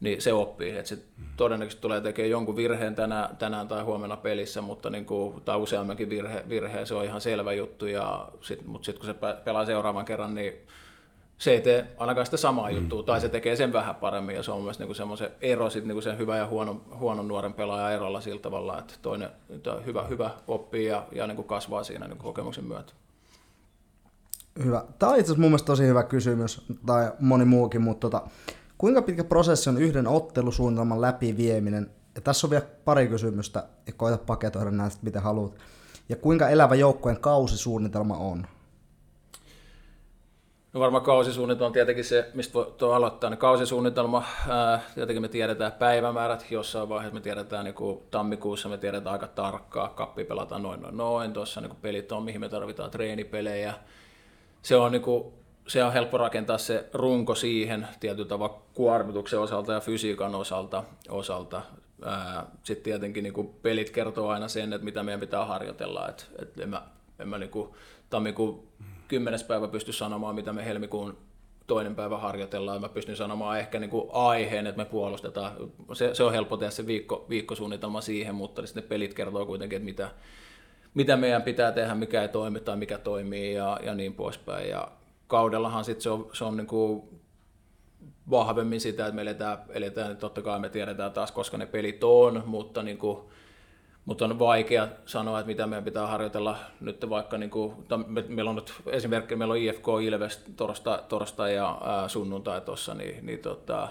niin se oppii, että se mm. todennäköisesti tulee tekemään jonkun virheen tänään, tänään tai huomenna pelissä, mutta niin kuin, tai useammankin virhe, virhe, se on ihan selvä juttu, ja sit, mutta sitten kun se pelaa seuraavan kerran, niin se ei tee ainakaan sitä samaa mm. juttua, tai se tekee sen vähän paremmin, ja se on myös niinku semmoisen ero sit niinku sen hyvä ja huono, huonon nuoren pelaajan erolla sillä tavalla, että toinen hyvä, hyvä oppii ja, ja niinku kasvaa siinä niinku kokemuksen myötä.
Hyvä. Tämä on itse asiassa mun mielestä tosi hyvä kysymys, tai moni muukin, mutta tota, kuinka pitkä prosessi on yhden ottelusuunnitelman läpivieminen? Ja tässä on vielä pari kysymystä, ja koita paketoida näistä, mitä haluat. Ja kuinka elävä joukkueen kausisuunnitelma on?
No varmaan kausisuunnitelma on tietenkin se, mistä voi tuo aloittaa. Niin kausisuunnitelma, ää, tietenkin me tiedetään päivämäärät, jossain vaiheessa me tiedetään niin kuin tammikuussa, me tiedetään aika tarkkaa, kappi pelataan noin noin noin, tuossa niin pelit on, mihin me tarvitaan treenipelejä. Se on, niin kuin, se on helppo rakentaa se runko siihen tietyllä tavalla kuormituksen osalta ja fysiikan osalta. osalta. Sitten tietenkin niin kuin pelit kertoo aina sen, että mitä meidän pitää harjoitella. Et, et en mä, en mä niin kuin, tammikuun kymmenes päivä pysty sanomaan, mitä me helmikuun toinen päivä harjoitellaan. Mä pystyn sanomaan ehkä niin kuin aiheen, että me puolustetaan. Se, se on helppo tehdä se viikko, viikkosuunnitelma siihen, mutta sitten ne pelit kertoo kuitenkin, että mitä, mitä meidän pitää tehdä, mikä ei toimi tai mikä toimii ja, ja niin poispäin. Ja kaudellahan sit se on, se on niin kuin vahvemmin sitä, että me eletään, eletään, totta kai me tiedetään taas, koska ne pelit on, mutta niin kuin mutta on vaikea sanoa, että mitä meidän pitää harjoitella nyt vaikka, niin kuin, me, meillä on nyt esimerkki, meillä on IFK Ilves torstai, torstai ja ää, sunnuntai tuossa, niin, niin, tota,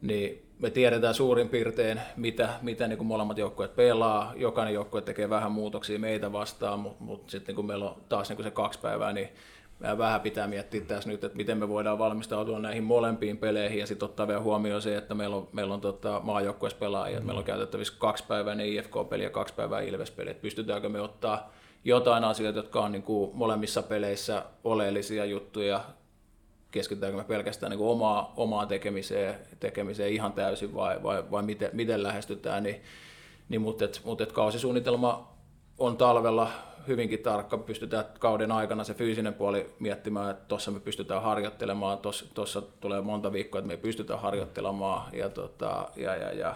niin me tiedetään suurin piirtein, mitä, mitä niin kuin molemmat joukkueet pelaa. Jokainen joukkue tekee vähän muutoksia meitä vastaan, mutta mut sitten kun meillä on taas niin kuin se kaksi päivää, niin vähän pitää miettiä tässä nyt, että miten me voidaan valmistautua näihin molempiin peleihin ja sitten ottaa vielä huomioon se, että meillä on, meillä on tota, maajoukkueessa pelaajia, mm. meillä on käytettävissä kaksi päivää IFK-peli ja kaksi päivää Ilves-peli, että pystytäänkö me ottaa jotain asioita, jotka on niin kuin molemmissa peleissä oleellisia juttuja, keskitytäänkö me pelkästään niin kuin omaa, omaa tekemiseen, tekemiseen ihan täysin vai, vai, vai miten, miten lähestytään, niin, niin mutta, et, mutta et kausisuunnitelma on talvella hyvinkin tarkka, pystytään kauden aikana se fyysinen puoli miettimään, että tuossa me pystytään harjoittelemaan, tuossa tulee monta viikkoa, että me ei pystytä harjoittelemaan, ja tota, ja, ja, ja,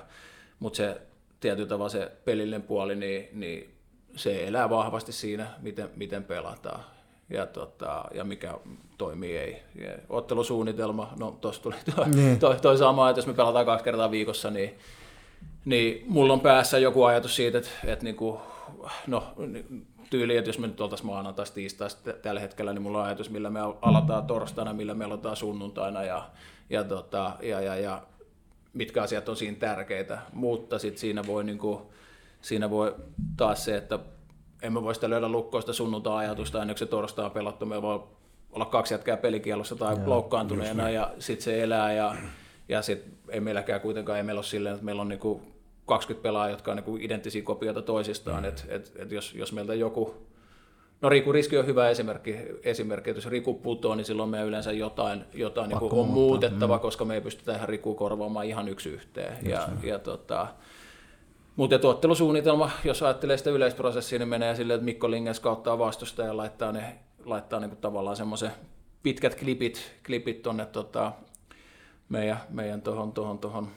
mutta se tietyllä tavalla se pelillinen puoli, niin, niin se elää vahvasti siinä, miten, miten pelataan ja, tota, ja mikä toimii ei. Ja ottelusuunnitelma, no tuossa tuli toi, niin. toi, toi sama, että jos me pelataan kaksi kertaa viikossa, niin, niin mulla on päässä joku ajatus siitä, että, että niin kuin, no, tyyli, että jos me nyt oltaisiin maanantaista tiistaista tällä hetkellä, niin mulla on ajatus, millä me aletaan torstaina, millä me aloitetaan sunnuntaina ja, ja, tota, ja, ja, ja mitkä asiat on siinä tärkeitä. Mutta sitten siinä voi, niin kuin, siinä voi taas se, että en mä voi sitä löydä lukkoista sunnuntai-ajatusta ennen kuin se torstai on pelattu. Me voi olla kaksi jätkää pelikielossa tai ja, loukkaantuneena ja sitten se elää ja, ja sitten ei meilläkään kuitenkaan, ei meillä ole silleen, että meillä on niin kuin 20 pelaajaa, jotka on niin kuin identtisiä kopioita toisistaan. Mm. Et, et, et jos, jos meiltä joku, No Riku Riski on hyvä esimerkki, esimerkki. että jos Riku putoo, niin silloin me yleensä jotain, jotain niin kuin on muutettava, mm. koska me ei pystytä ihan Riku korvaamaan ihan yksi yhteen. ja, ja tota, mutta tuottelusuunnitelma, jos ajattelee sitä yleisprosessia, niin menee silleen, että Mikko Lingens kauttaa vastusta ja laittaa, ne, laittaa niin kuin tavallaan semmoisen pitkät klipit, klipit tuonne tota, meidän, meidän tuohon, tuohon, tuohon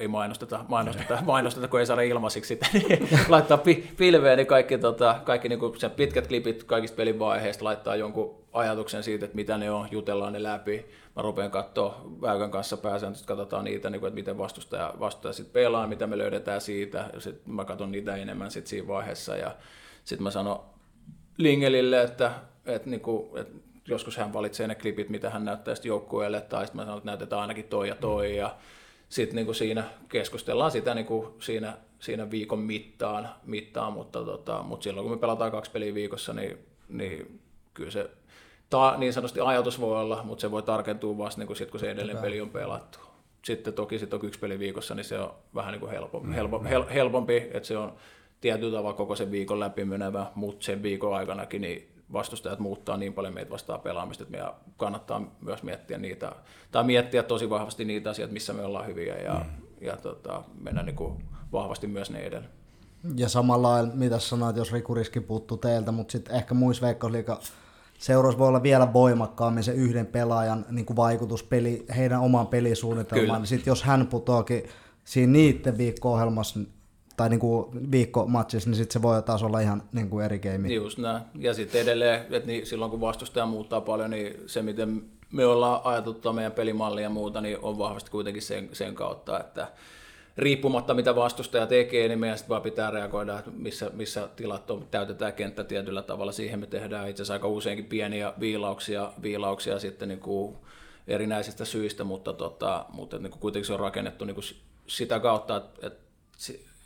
ei mainosteta, mainosteta, mainosteta, kun ei saada ilmaisiksi sitä, niin laittaa pi, pilveen, niin kaikki, tota, kaikki niin kuin sen pitkät klipit kaikista pelin vaiheista laittaa jonkun ajatuksen siitä, että mitä ne on, jutellaan ne läpi. Mä rupean katsoa Väykän kanssa pääsääntöisesti, katsotaan niitä, niin kuin, että miten vastustaja, vastustaja sitten pelaa, mitä me löydetään siitä, sitten mä katson niitä enemmän sit siinä vaiheessa, ja sitten mä sanon Lingelille, että, että, niin kuin, että joskus hän valitsee ne klipit, mitä hän näyttää sitten joukkueelle, tai sitten mä sanon, että näytetään ainakin toi ja toi, ja sitten niin siinä keskustellaan sitä niin kuin siinä, siinä viikon mittaan, mittaan mutta, tota, mutta silloin kun me pelataan kaksi peliä viikossa, niin, niin kyllä se ta, niin sanotusti ajatus voi olla, mutta se voi tarkentua vasta niin kuin sit, kun se edellinen peli on pelattu. Sitten toki sit on yksi peli viikossa, niin se on vähän niin kuin helpompi, mm. helpompi, hel, helpompi että se on tietyllä tavalla koko sen viikon läpi menevä, mutta sen viikon aikanakin niin vastustajat muuttaa niin paljon meitä vastaan pelaamista, että meidän kannattaa myös miettiä niitä, tai miettiä tosi vahvasti niitä asioita, missä me ollaan hyviä ja, mm. ja tota, mennä niin kuin vahvasti myös ne edellä.
Ja samalla mitä sanoit, jos rikuriski puuttuu teiltä, mutta sitten ehkä muissa veikkausliiga seuroissa voi olla vielä voimakkaammin se yhden pelaajan niin kuin vaikutus peli, heidän omaan pelisuunnitelmaan. Niin sitten jos hän putoakin siinä niiden viikko-ohjelmassa, tai niin kuin viikkomatsissa, niin sitten se voi taas olla ihan niin kuin eri game.
Just näin. Ja sitten edelleen, että niin silloin kun vastustaja muuttaa paljon, niin se miten me ollaan ajateltu meidän pelimallia ja muuta, niin on vahvasti kuitenkin sen, sen kautta, että riippumatta mitä vastustaja tekee, niin meidän vaan pitää reagoida, että missä, missä tilat on, täytetään kenttä tietyllä tavalla. Siihen me tehdään itse asiassa aika useinkin pieniä viilauksia, viilauksia sitten niin kuin erinäisistä syistä, mutta, tota, mutta niin kuin kuitenkin se on rakennettu niin kuin sitä kautta, että, että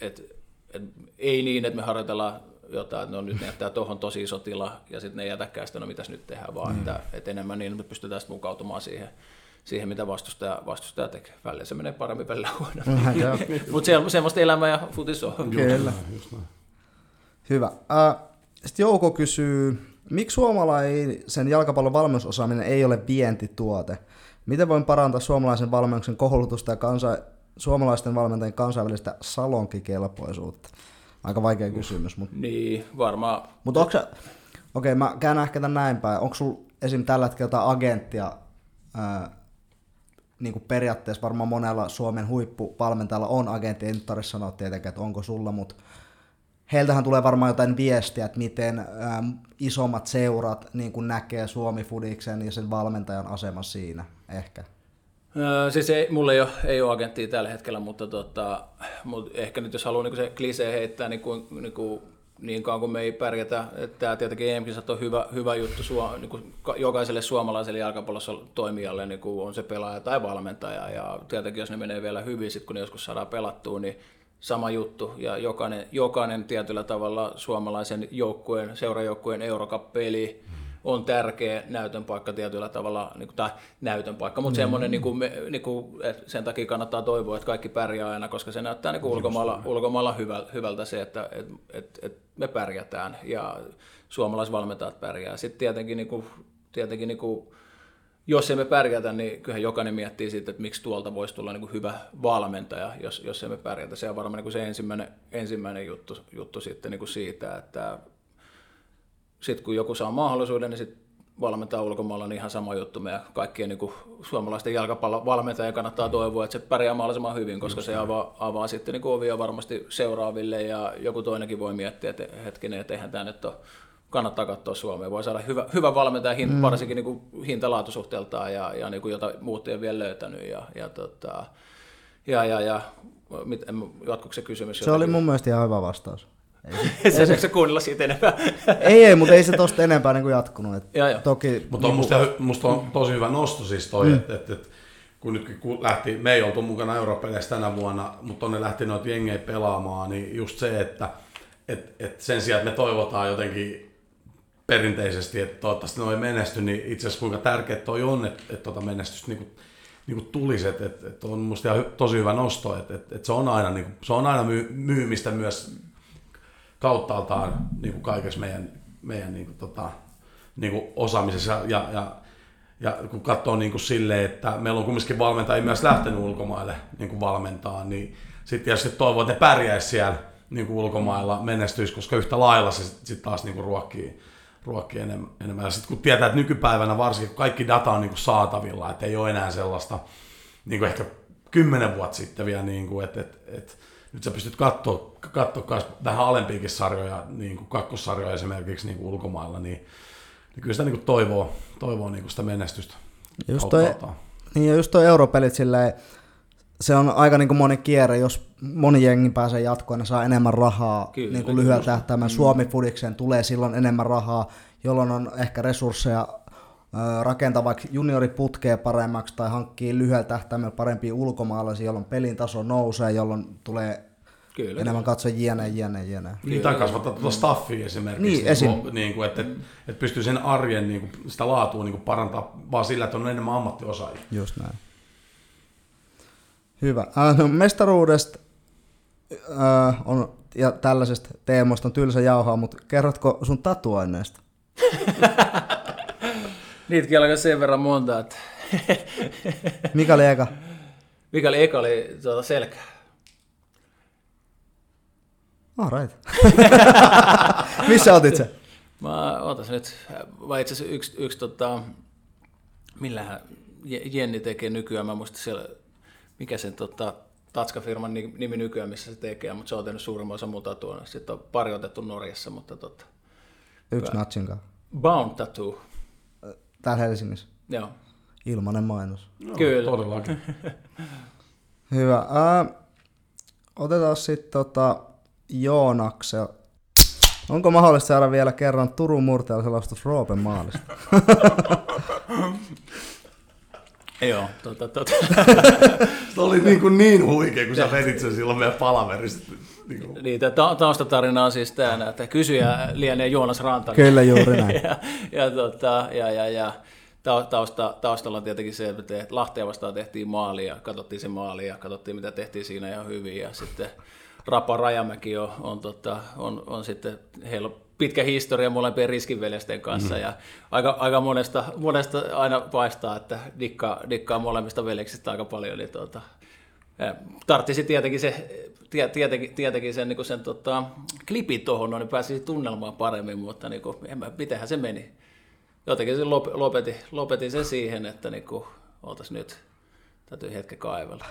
et, et, ei niin, että me harjoitellaan jotain, että no nyt näyttää tuohon tosi iso tila ja sitten ne jätäkään sitä, no mitäs nyt tehdään, vaan mm. että, että enemmän niin, että me pystytään sitten mukautumaan siihen, siihen, mitä vastustaja, vastustaja tekee. Välillä se menee paremmin, välillä huonommin. Mutta se, semmoista elämää ja futis on.
Kyllä. Hyvä. Äh, sitten Jouko kysyy, miksi suomalaisen jalkapallon valmennusosaaminen ei ole vientituote? Miten voin parantaa suomalaisen valmennuksen koulutusta ja kansa, suomalaisten valmentajien kansainvälistä salonkikelpoisuutta? Aika vaikea kysymys. Mutta...
Niin, varmaan.
Mutta onko Okei, okay, mä käännän ehkä tämän näin päin. Onko sulla esim. tällä hetkellä jotain agenttia, ää, niin kuin periaatteessa varmaan monella Suomen huippuvalmentajalla on agentti, en tarvitse sanoa tietenkään, että onko sulla, mutta heiltähän tulee varmaan jotain viestiä, että miten äm, isommat seurat niin kuin näkee Suomi-fudiksen ja sen valmentajan asema siinä ehkä.
Öö, siis ei, mulla ei ole, ei ole agenttia tällä hetkellä, mutta, tota, mutta ehkä nyt jos haluaa niin se klisee heittää, niin, kuin, niin, kuin, niin kauan kuin me ei pärjätä, että tämä tietenkin em on hyvä, hyvä juttu suo, niin kuin jokaiselle suomalaiselle jalkapallossa toimijalle, niin kuin on se pelaaja tai valmentaja, ja tietenkin jos ne menee vielä hyvin, sit kun ne joskus saadaan pelattua, niin sama juttu, ja jokainen, jokainen tietyllä tavalla suomalaisen joukkueen, seurajoukkueen Eurocup-peli, on tärkeä näytön paikka tietyllä tavalla, niin kuin, tai näytön paikka, mutta mm. semmoinen, niin kuin, niin kuin, sen takia kannattaa toivoa, että kaikki pärjää aina, koska se näyttää niin kuin ulkomailla, ulkomailla hyvältä, hyvältä se, että et, et, et me pärjätään ja suomalaisvalmentajat pärjää. Sitten tietenkin, niin kuin, tietenkin niin kuin, jos emme pärjätä, niin kyllähän jokainen miettii siitä, että miksi tuolta voisi tulla niin kuin hyvä valmentaja, jos, jos emme pärjätä. Se on varmaan niin kuin se ensimmäinen, ensimmäinen juttu, juttu sitten niin kuin siitä, että sitten kun joku saa mahdollisuuden, niin sitten valmentaa ulkomailla, niin ihan sama juttu. Meidän kaikkien niin kuin, suomalaisten jalkapallon valmentajien kannattaa toivoa, että se pärjää mahdollisimman hyvin, koska Just se avaa, avaa sitten niin ovia varmasti seuraaville ja joku toinenkin voi miettiä, että hetkinen, että eihän tämä nyt ole kannattaa katsoa Suomea. Voi saada hyvä, hyvä valmentaja, hint, mm. varsinkin niin kuin hintalaatusuhteeltaan ja, ja niin kuin jota muut ei ole vielä löytänyt. Ja, ja, tota, ja, ja, ja mit, jatkuuko se kysymys?
Se jotenkin? oli mun mielestä ihan hyvä vastaus.
Ei se, se, se kuunnella siitä enempää.
ei, ei, mutta ei se tosta enempää niin kuin jatkunut. Et
ja.
Toki,
mutta on musta, musta on tosi hyvä nosto siis toi, mm. että et, et, kun nyt kun lähti, me ei oltu mukana Eurooppa-peleissä tänä vuonna, mutta ne lähti noita jengejä pelaamaan, niin just se, että et, et sen sijaan, että me toivotaan jotenkin perinteisesti, että toivottavasti noin menesty, niin itse asiassa kuinka tärkeää toi on, että, että tuota menestystä niin kuin, niin kuin tulisi, että, että, että on musta tosi hyvä nosto, että, että, että se on aina, niin kuin, se on aina myy, myymistä myös kauttaaltaan niin kuin kaikessa meidän, meidän niin kuin, tota, niin kuin osaamisessa ja, ja, ja kun katsoo niin kuin silleen, että meillä on kumminkin valmentajia myös lähtenyt ulkomaille niin kuin valmentaa, niin sitten tietysti toivoo, että ne pärjäisi siellä niin kuin ulkomailla, menestyisi, koska yhtä lailla se sitten sit taas niin kuin ruokkii, ruokkii enemmän. enemmän. Ja sitten kun tietää, että nykypäivänä varsinkin kun kaikki data on niin kuin saatavilla, että ei ole enää sellaista, niin kuin ehkä kymmenen vuotta sitten vielä, niin kuin, että, että, että nyt sä pystyt katsoa, katsoa vähän alempiakin sarjoja, niin kuin kakkossarjoja esimerkiksi niin kuin ulkomailla, niin, niin kyllä sitä niin kuin toivoo, toivoo niin kuin sitä menestystä.
Just toi, niin ja just toi europelit silleen, se on aika niin kuin moni kierre, jos moni jengi pääsee jatkoon ja saa enemmän rahaa kyllä, niin kuin lyhyellä tähtäimellä. Mm. Suomi Fudikseen tulee silloin enemmän rahaa, jolloin on ehkä resursseja rakentaa vaikka junioriputkea paremmaksi tai hankkii lyhyellä tähtäimellä parempia ulkomaalaisia, jolloin pelin taso nousee, jolloin tulee Kyllä. enemmän katsoa jne, jne, jne.
Niin, tai kasvattaa tuota staffia esimerkiksi, niin, niin, esim. Kuin, niin kuin, että, että, että pystyy sen arjen niin kuin, sitä laatua niin kuin parantaa vaan sillä, että on enemmän ammattiosaajia.
Just näin. Hyvä. Äh, no, mestaruudesta äh, on, ja tällaisesta teemoista on tylsä jauhaa, mutta kerrotko sun tatuaineesta?
Niitäkin alkaa sen verran monta, että...
Mikä oli eka?
Mikä oli eka oli tuota selkä.
All right. Missä otit se?
Mä otas nyt, vai itse asiassa yksi, yksi tota, millähän Jenni tekee nykyään, mä muistan siellä, mikä sen tota, Tatska-firman nimi nykyään, missä se tekee, mutta se on tehnyt suurimman osa muuta tuonne. Sitten on pari otettu Norjassa, mutta tota...
Yksi natsinkaan.
Bound Tattoo.
Täällä Helsingissä?
Joo.
Ilmanen mainos.
No, Kyllä. Todellakin.
Hyvä. Äh, otetaan sitten tota Joonakse. Onko mahdollista saada vielä kerran Turun murteella selostus Roopen maalista?
Joo, tota, tota.
se oli niin, kuin niin huikea, kun sä vedit sen silloin meidän palaverista.
Niin, kuin. niin ta- taustatarina on siis tämä, että kysyjä lienee Joonas Rantanen.
Kyllä juuri näin.
ja, ja, tota, ja, ja, ja tausta, taustalla on tietenkin se, että Lahtea vastaan tehtiin maali ja katsottiin se maali ja katsottiin mitä tehtiin siinä ihan hyvin ja sitten Rapa Rajamäki on, on, tota, on, on sitten, heillä pitkä historia molempien riskinveljesten kanssa mm. ja aika, aika monesta, monesta aina paistaa, että dikkaa, dikkaa molemmista veljeksistä aika paljon, niin tota, tarttisi tietenkin, se, tietenkin, tietenkin sen, niin sen tota, klipin tuohon, niin pääsisi tunnelmaan paremmin, mutta niin kuin, en mä, mitenhän se meni. Jotenkin se lopetin, lopetin sen siihen, että niin kuin, nyt, täytyy hetken kaivella.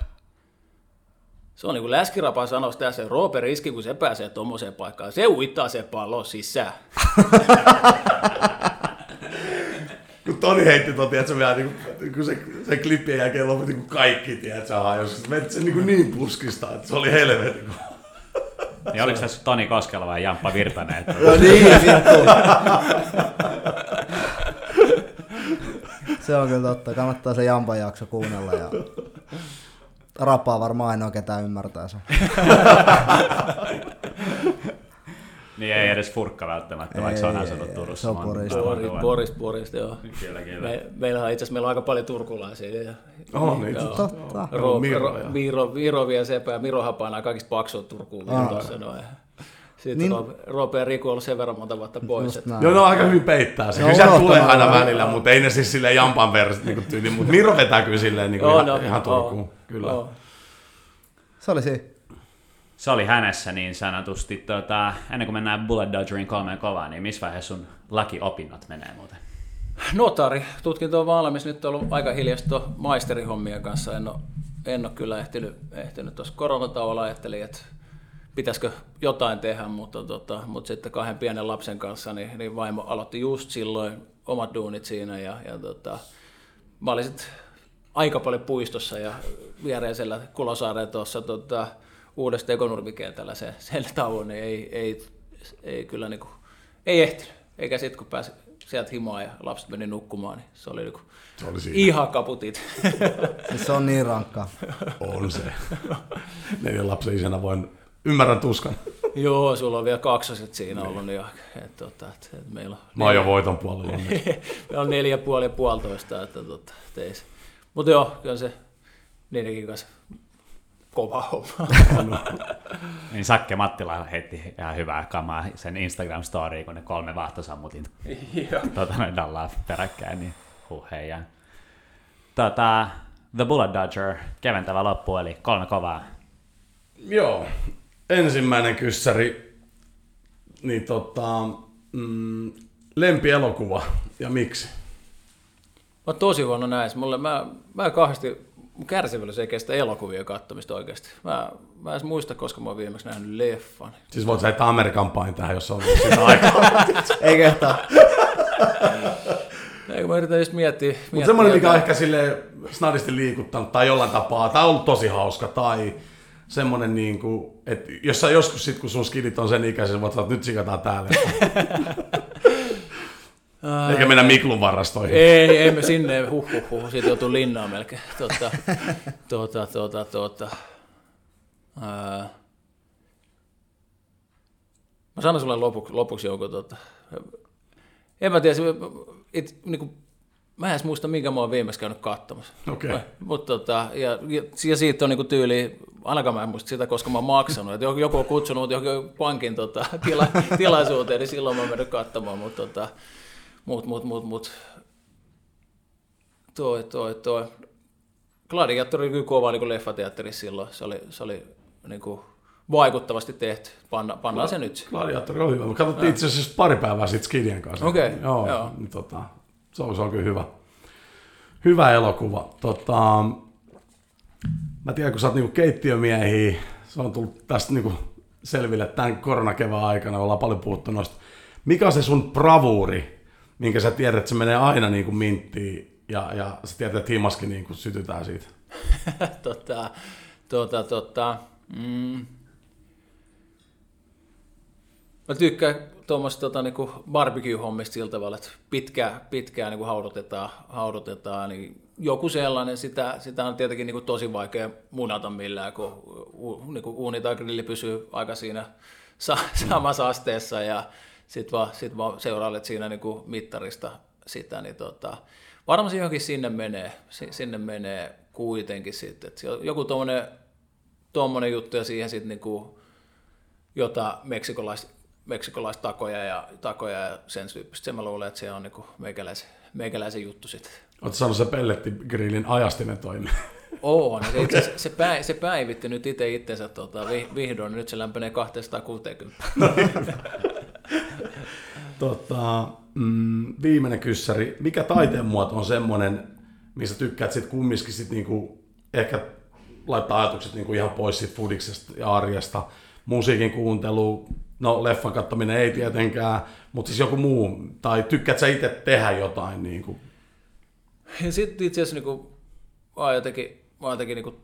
Se on niin kuin Läskirapa sanoi tässä, Roope riski, kun se pääsee tuommoiseen paikkaan. Se uittaa se pallo sisään.
kun Toni heitti tuon, tiedätkö, vielä, niin kuin, kun se, se klippien jälkeen lopetti, kun kaikki, tiedätkö, jos se se niin, kuin niin puskista, että se oli helvetin.
Niin oliko tässä Toni Koskela vai Jamppa Virtanen?
No niin, vittu. se on kyllä totta. Kannattaa se Jampan jakso kuunnella. Ja... Rapaa varmaan ainoa ketään ymmärtää sen.
niin ei edes furkka välttämättä, ei, vaikka se on asunut Turussa. Se on
Porista. Boris, Boris, Boris, joo. Kyllä, kyllä. Me, meillä on itse asiassa meillä on aika paljon turkulaisia. Ja,
oh, niin,
joo. totta.
Ro, Miro, Miro, Miro vie sepä ja Miro Hapana kaikista paksua Turkuun. Ah. Tuossa, noin. Sitten niin, Roope ja Riku on ollut sen verran monta vuotta pois. Että...
Joo, ne on aika hyvin peittää se. Kyllä no, tulee aina välillä, mutta ei ne siis silleen jampan verran niin tyyli. Mutta Miro vetää kyllä silleen niin kuin oh, ihan, no, ihan Turkuun. Oh, kyllä. Oh.
Se oli se.
Se oli hänessä niin sanotusti. Tota, ennen kuin mennään Bullet Dodgerin kolmeen kovaan, niin missä vaiheessa sun lakiopinnot menee muuten?
Notari, tutkinto on valmis. Nyt on ollut aika hiljasta maisterihommien kanssa. En ole, en ole kyllä ehtinyt, ehtinyt tuossa koronatauolla. Ajattelin, että pitäisikö jotain tehdä, mutta, tota, mutta sitten kahden pienen lapsen kanssa, niin, niin vaimo aloitti just silloin omat duunit siinä ja, ja tota, mä olin sitten aika paljon puistossa ja viereisellä Kulosaaren tuossa tota, uudesta ekonurmikentällä se, sen tauon, niin ei, ei, ei kyllä niinku, ei ehtinyt. Eikä sitten kun pääsi sieltä himaa ja lapset meni nukkumaan, niin se oli, niinku se oli ihan kaputit.
se on niin rankka.
On se. Neljän lapsen isänä voin Ymmärrän tuskan.
Joo, sulla on vielä kaksoset siinä niin. ollut. Niin, et, tota, et, et meillä on
Mä oon jo voiton puolella.
meillä on neljä puoli ja puolitoista. Että, tota, Mutta joo, kyllä se niidenkin kanssa kova homma.
Niin Sakke Mattila heitti ihan hyvää kamaa sen instagram story kun ne kolme vahtosammutin tota, noin dallaa peräkkäin, niin huh heijaa. Tota, The Bullet Dodger, keventävä loppu, eli kolme kovaa.
Joo, ensimmäinen kyssäri, niin tota, mm, lempielokuva ja miksi?
Mä oon tosi huono näissä. Mulle, mä, mä kauheasti, mun kärsivällisyys ei kestä elokuvia katsomista oikeasti. Mä, mä en edes muista, koska mä oon viimeksi nähnyt leffan.
Siis voit heittää Amerikan pain tähän, jos on sitä aikaa.
Ei kehtaa.
Eikö mä yritän just miettiä.
Mutta
miettiä
semmoinen, mikä on ehkä sille snadisti liikuttanut tai jollain tapaa, tai on ollut tosi hauska, tai semmoinen, niin kuin, että jos sä joskus sit, kun sun skidit on sen ikäisen, voit sanoa, että nyt sikataan täällä. Eikä mennä Miklun varastoihin.
Ei, ei me sinne, huh, huh, huh. siitä joutuu linnaan melkein. Tota, tota, tota, tota. Ää, mä sanon sulle lopuksi, lopuksi joku, tota, en mä tiedä, it, niinku, mä en edes muista, minkä mä oon viimeksi käynyt katsomassa.
Okei.
Mutta tota, ja, ja, siitä on niinku tyyli, ainakaan mä en muista sitä, koska mä oon maksanut. että joku, joku on kutsunut johonkin pankin tota, tila, tilaisuuteen, niin silloin mä oon mennyt katsomaan. Mutta tota, mut, mut, mut, mut. Toi, toi, toi. Gladiatori oli kyllä kova niin leffateatterissa silloin. Se oli, se oli niin kuin vaikuttavasti tehty. Panna, pannaan se nyt.
Gladiatori on hyvä. Me katsottiin itse asiassa pari päivää sitten Skidien kanssa.
Okei,
Joo,
joo.
Niin, tota, se, on, se on kyllä hyvä. Hyvä elokuva. Tota, mä tiedän, kun sä oot niinku keittiömiehiä, se on tullut tästä niinku selville tämän koronakevään aikana, ollaan paljon puhuttu noista. Mikä on se sun bravuuri, minkä sä tiedät, että se menee aina niinku minttiin ja, ja sä tiedät, että himaskin niinku sytytään siitä?
tota, tota, tota, mm. Mä tykkään tuommoista tota, niinku barbecue-hommista sillä tavalla, että pitkään, pitkään niinku haudutetaan, haudutetaan, niin joku sellainen, sitä, sitä on tietenkin niinku tosi vaikea munata millään, kun u, niinku uuni tai grilli pysyy aika siinä sa, samassa asteessa ja sitten vaan, sit vaan seurailet siinä niinku mittarista sitä, niin tota, varmasti johonkin sinne menee, si- sinne menee kuitenkin sitten, että joku tuommoinen tuommoinen juttu ja siihen sitten niinku jota meksikolais, meksikolaistakoja ja, takoja ja sen tyyppistä. Sen mä luulen, että se on niinku meikäläisen, meikäläisen juttu sitten.
Oletko saanut se pellettigrillin ajastimen toimi?
Oo, se, asiassa se, päi, se päivitti nyt itse itsensä tota, vi, vihdoin, nyt se lämpenee 260.
Tota, mm, viimeinen kyssäri. Mikä taiteen muoto on semmoinen, missä tykkäät sit kumminkin sit niinku, ehkä laittaa ajatukset niinku ihan pois sit fudiksesta ja arjesta. Musiikin kuuntelu, no leffan katsominen ei tietenkään, mutta siis joku muu. Tai tykkäät sä itse tehdä jotain? Niinku?
Ja sitten itse asiassa niinku, mä oon jotenkin, mä jotenkin niinku,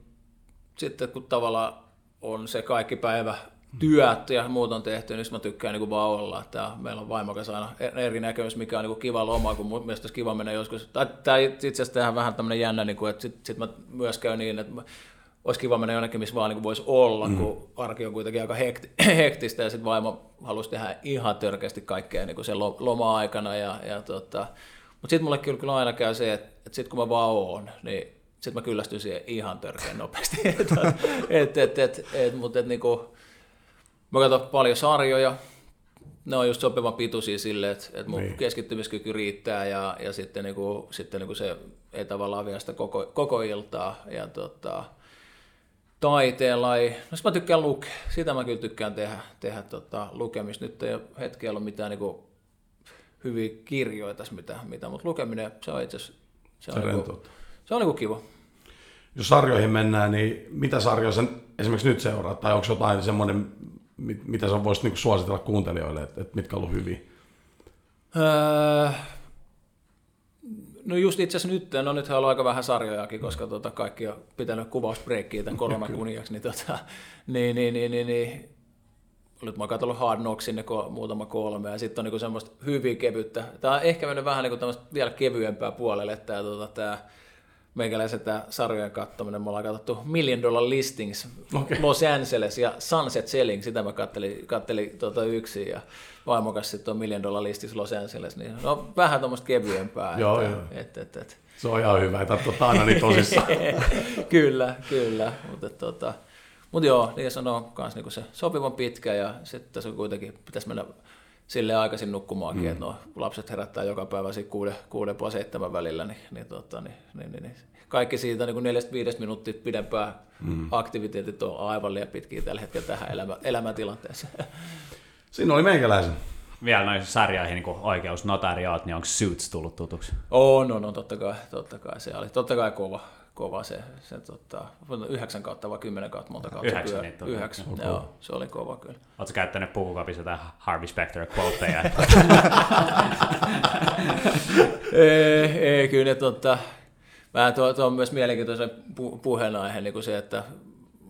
sitten kun tavallaan on se kaikki päivä työt ja muut on tehty, niin mä tykkään niinku vaan olla. Että meillä on vaimo kanssa aina eri näkemys, mikä on niinku kiva loma, kun mun mielestä olisi kiva mennä joskus. Tai, tai itse asiassa tehdään vähän tämmöinen jännä, niinku, että sitten sit mä myös käyn niin, että mä- olisi kiva mennä jonnekin, missä vaan niin voisi olla, mm. kun arki on kuitenkin aika hekti, hektistä ja sitten vaimo halusi tehdä ihan törkeästi kaikkea niin sen lo- loma-aikana. Ja, ja tota, mutta sitten mulle kyllä, kyllä aina käy se, että, että sitten kun mä vaan oon, niin sitten mä kyllästyn siihen ihan törkeän nopeasti. et, et, et, et, et, mutta et, niinku, mä katson paljon sarjoja, ne on just sopivan pituisia sille, että, että mun
Niin.
niin. keskittymiskyky riittää ja, ja sitten, niinku, sitten niinku se ei tavallaan vie sitä koko, koko iltaa. Ja tota, taiteen laji, no mä tykkään lukea, sitä mä kyllä tykkään tehdä, tehdä tota, lukemista. Nyt ei ole hetkellä ollut mitään niinku, hyviä kirjoja tässä, mitä, mitä mutta lukeminen, se on itse asiassa se on,
Se
niinku,
rentouttaa.
se on niinku kiva.
Jos sarjoihin mennään, niin mitä sarjoja sen esimerkiksi nyt seuraa? Tai onko jotain semmoinen, mit- mitä sä voisit niinku suositella kuuntelijoille, että, että mitkä on ollut hyviä?
Öö, no just itse asiassa nyt, no nythän on aika vähän sarjojakin, koska tota, kaikki on pitänyt kuvausbreikkiä tämän koronan kunniaksi, niin, tota, niin, niin, niin, niin, niin nyt mä oon katsonut Hard Knocksin ne muutama kolme, ja sitten on niinku semmoista hyvin kevyttä. Tämä on ehkä mennyt vähän niinku vielä kevyempää puolelle, tämä tota, tää meikäläisen tämä sarjojen katsominen, me ollaan katsottu Million Dollar Listings,
Okei.
Los Angeles ja Sunset Selling, sitä mä kattelin, kattelin tota yksin ja vaimokas sitten on Million Dollar Listings Los Angeles, niin no vähän tuommoista kevyempää.
Joo,
että,
joo.
Et, et, et.
Se on ihan hyvä, tarvitse ottaa aina niin tosissaan.
kyllä, kyllä, mutta tota, mut joo, niin se on myös niinku se sopivan pitkä ja sitten tässä on kuitenkin, pitäisi mennä sille aikaisin nukkumaankin, mm. että no, lapset herättää joka päivä siinä kuuden, kuuden puoli seitsemän välillä, niin, niin, tota, niin, niin, niin, niin. kaikki siitä niin neljästä viidestä minuuttia pidempää mm. aktiviteetit on aivan liian pitkiä tällä hetkellä tähän elämä, elämäntilanteeseen.
Siinä oli meikäläisen.
Vielä noihin sarjoihin niin oikeusnotarioot, niin onko Suits tullut tutuksi?
On, no, no, totta kai, totta kai se oli, totta kai kova, kova se, se tota, yhdeksän kautta vai kymmenen kautta, monta kautta?
Yhdeksän
pyö-
niitä on.
Yhdeksän,
Okay.
joo, se oli kova kyllä.
Oletko käyttänyt pukukopissa jotain Harvey Specter quoteja?
ei, ei, kyllä ne tota, vähän tuo, tuo on myös mielenkiintoisen pu, puheenaihe niin kuin se, että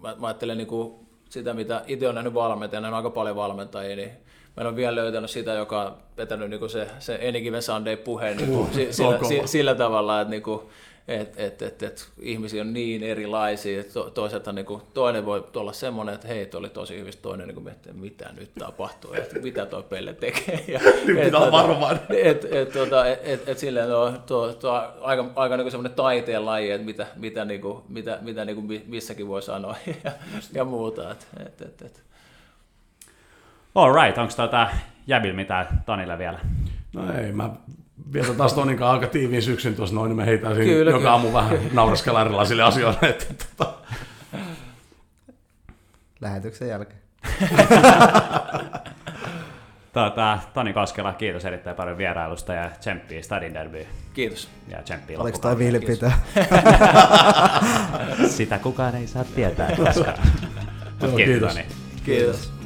mä, mä ajattelen niin kuin sitä, mitä itse olen nähnyt valmentajana, on aika paljon valmentajia, niin mä en ole vielä löytänyt sitä, joka on vetänyt niin kuin se, se Any Given Sunday puheen niin kuin, si, sillä, si, sillä tavalla, että niin kuin, et, et, et, et, ihmisiä on niin erilaisia, että to, toiselta niin kuin, toinen voi olla semmoinen, että hei, oli tosi hyvistä, toinen niin kuin, miettii, että mitä nyt tapahtuu, että mitä toi Pelle tekee. Ja,
Nyt
et,
pitää olla
tota,
varovainen.
et, et, tota, et, et, et silleen tuo, tuo, tuo aika, aika niin semmoinen taiteen laji, että mitä, mitä, niin kuin, mitä, mitä niin kuin mi- missäkin voi sanoa ja, ja muuta. Et, et, et, et.
All right, onko tuota Jäbil mitään Tonille vielä?
No ei, mä vietän taas Tonin kanssa aika tiiviin syksyn tuossa noin, niin me heitään siinä
Kyllä,
joka
kyllä.
aamu vähän naureskella erilaisille asioille. Että, tota,
Lähetyksen jälkeen.
Tuota, Toni Koskela, kiitos erittäin paljon vierailusta ja tsemppiä Stadin derbyyn.
Kiitos.
Ja tsemppiä
Oliko toi vilpitö?
Sitä kukaan ei saa tietää koskaan. Mut
Joo,
kiitos,
kiitos.
Toni.
Kiitos.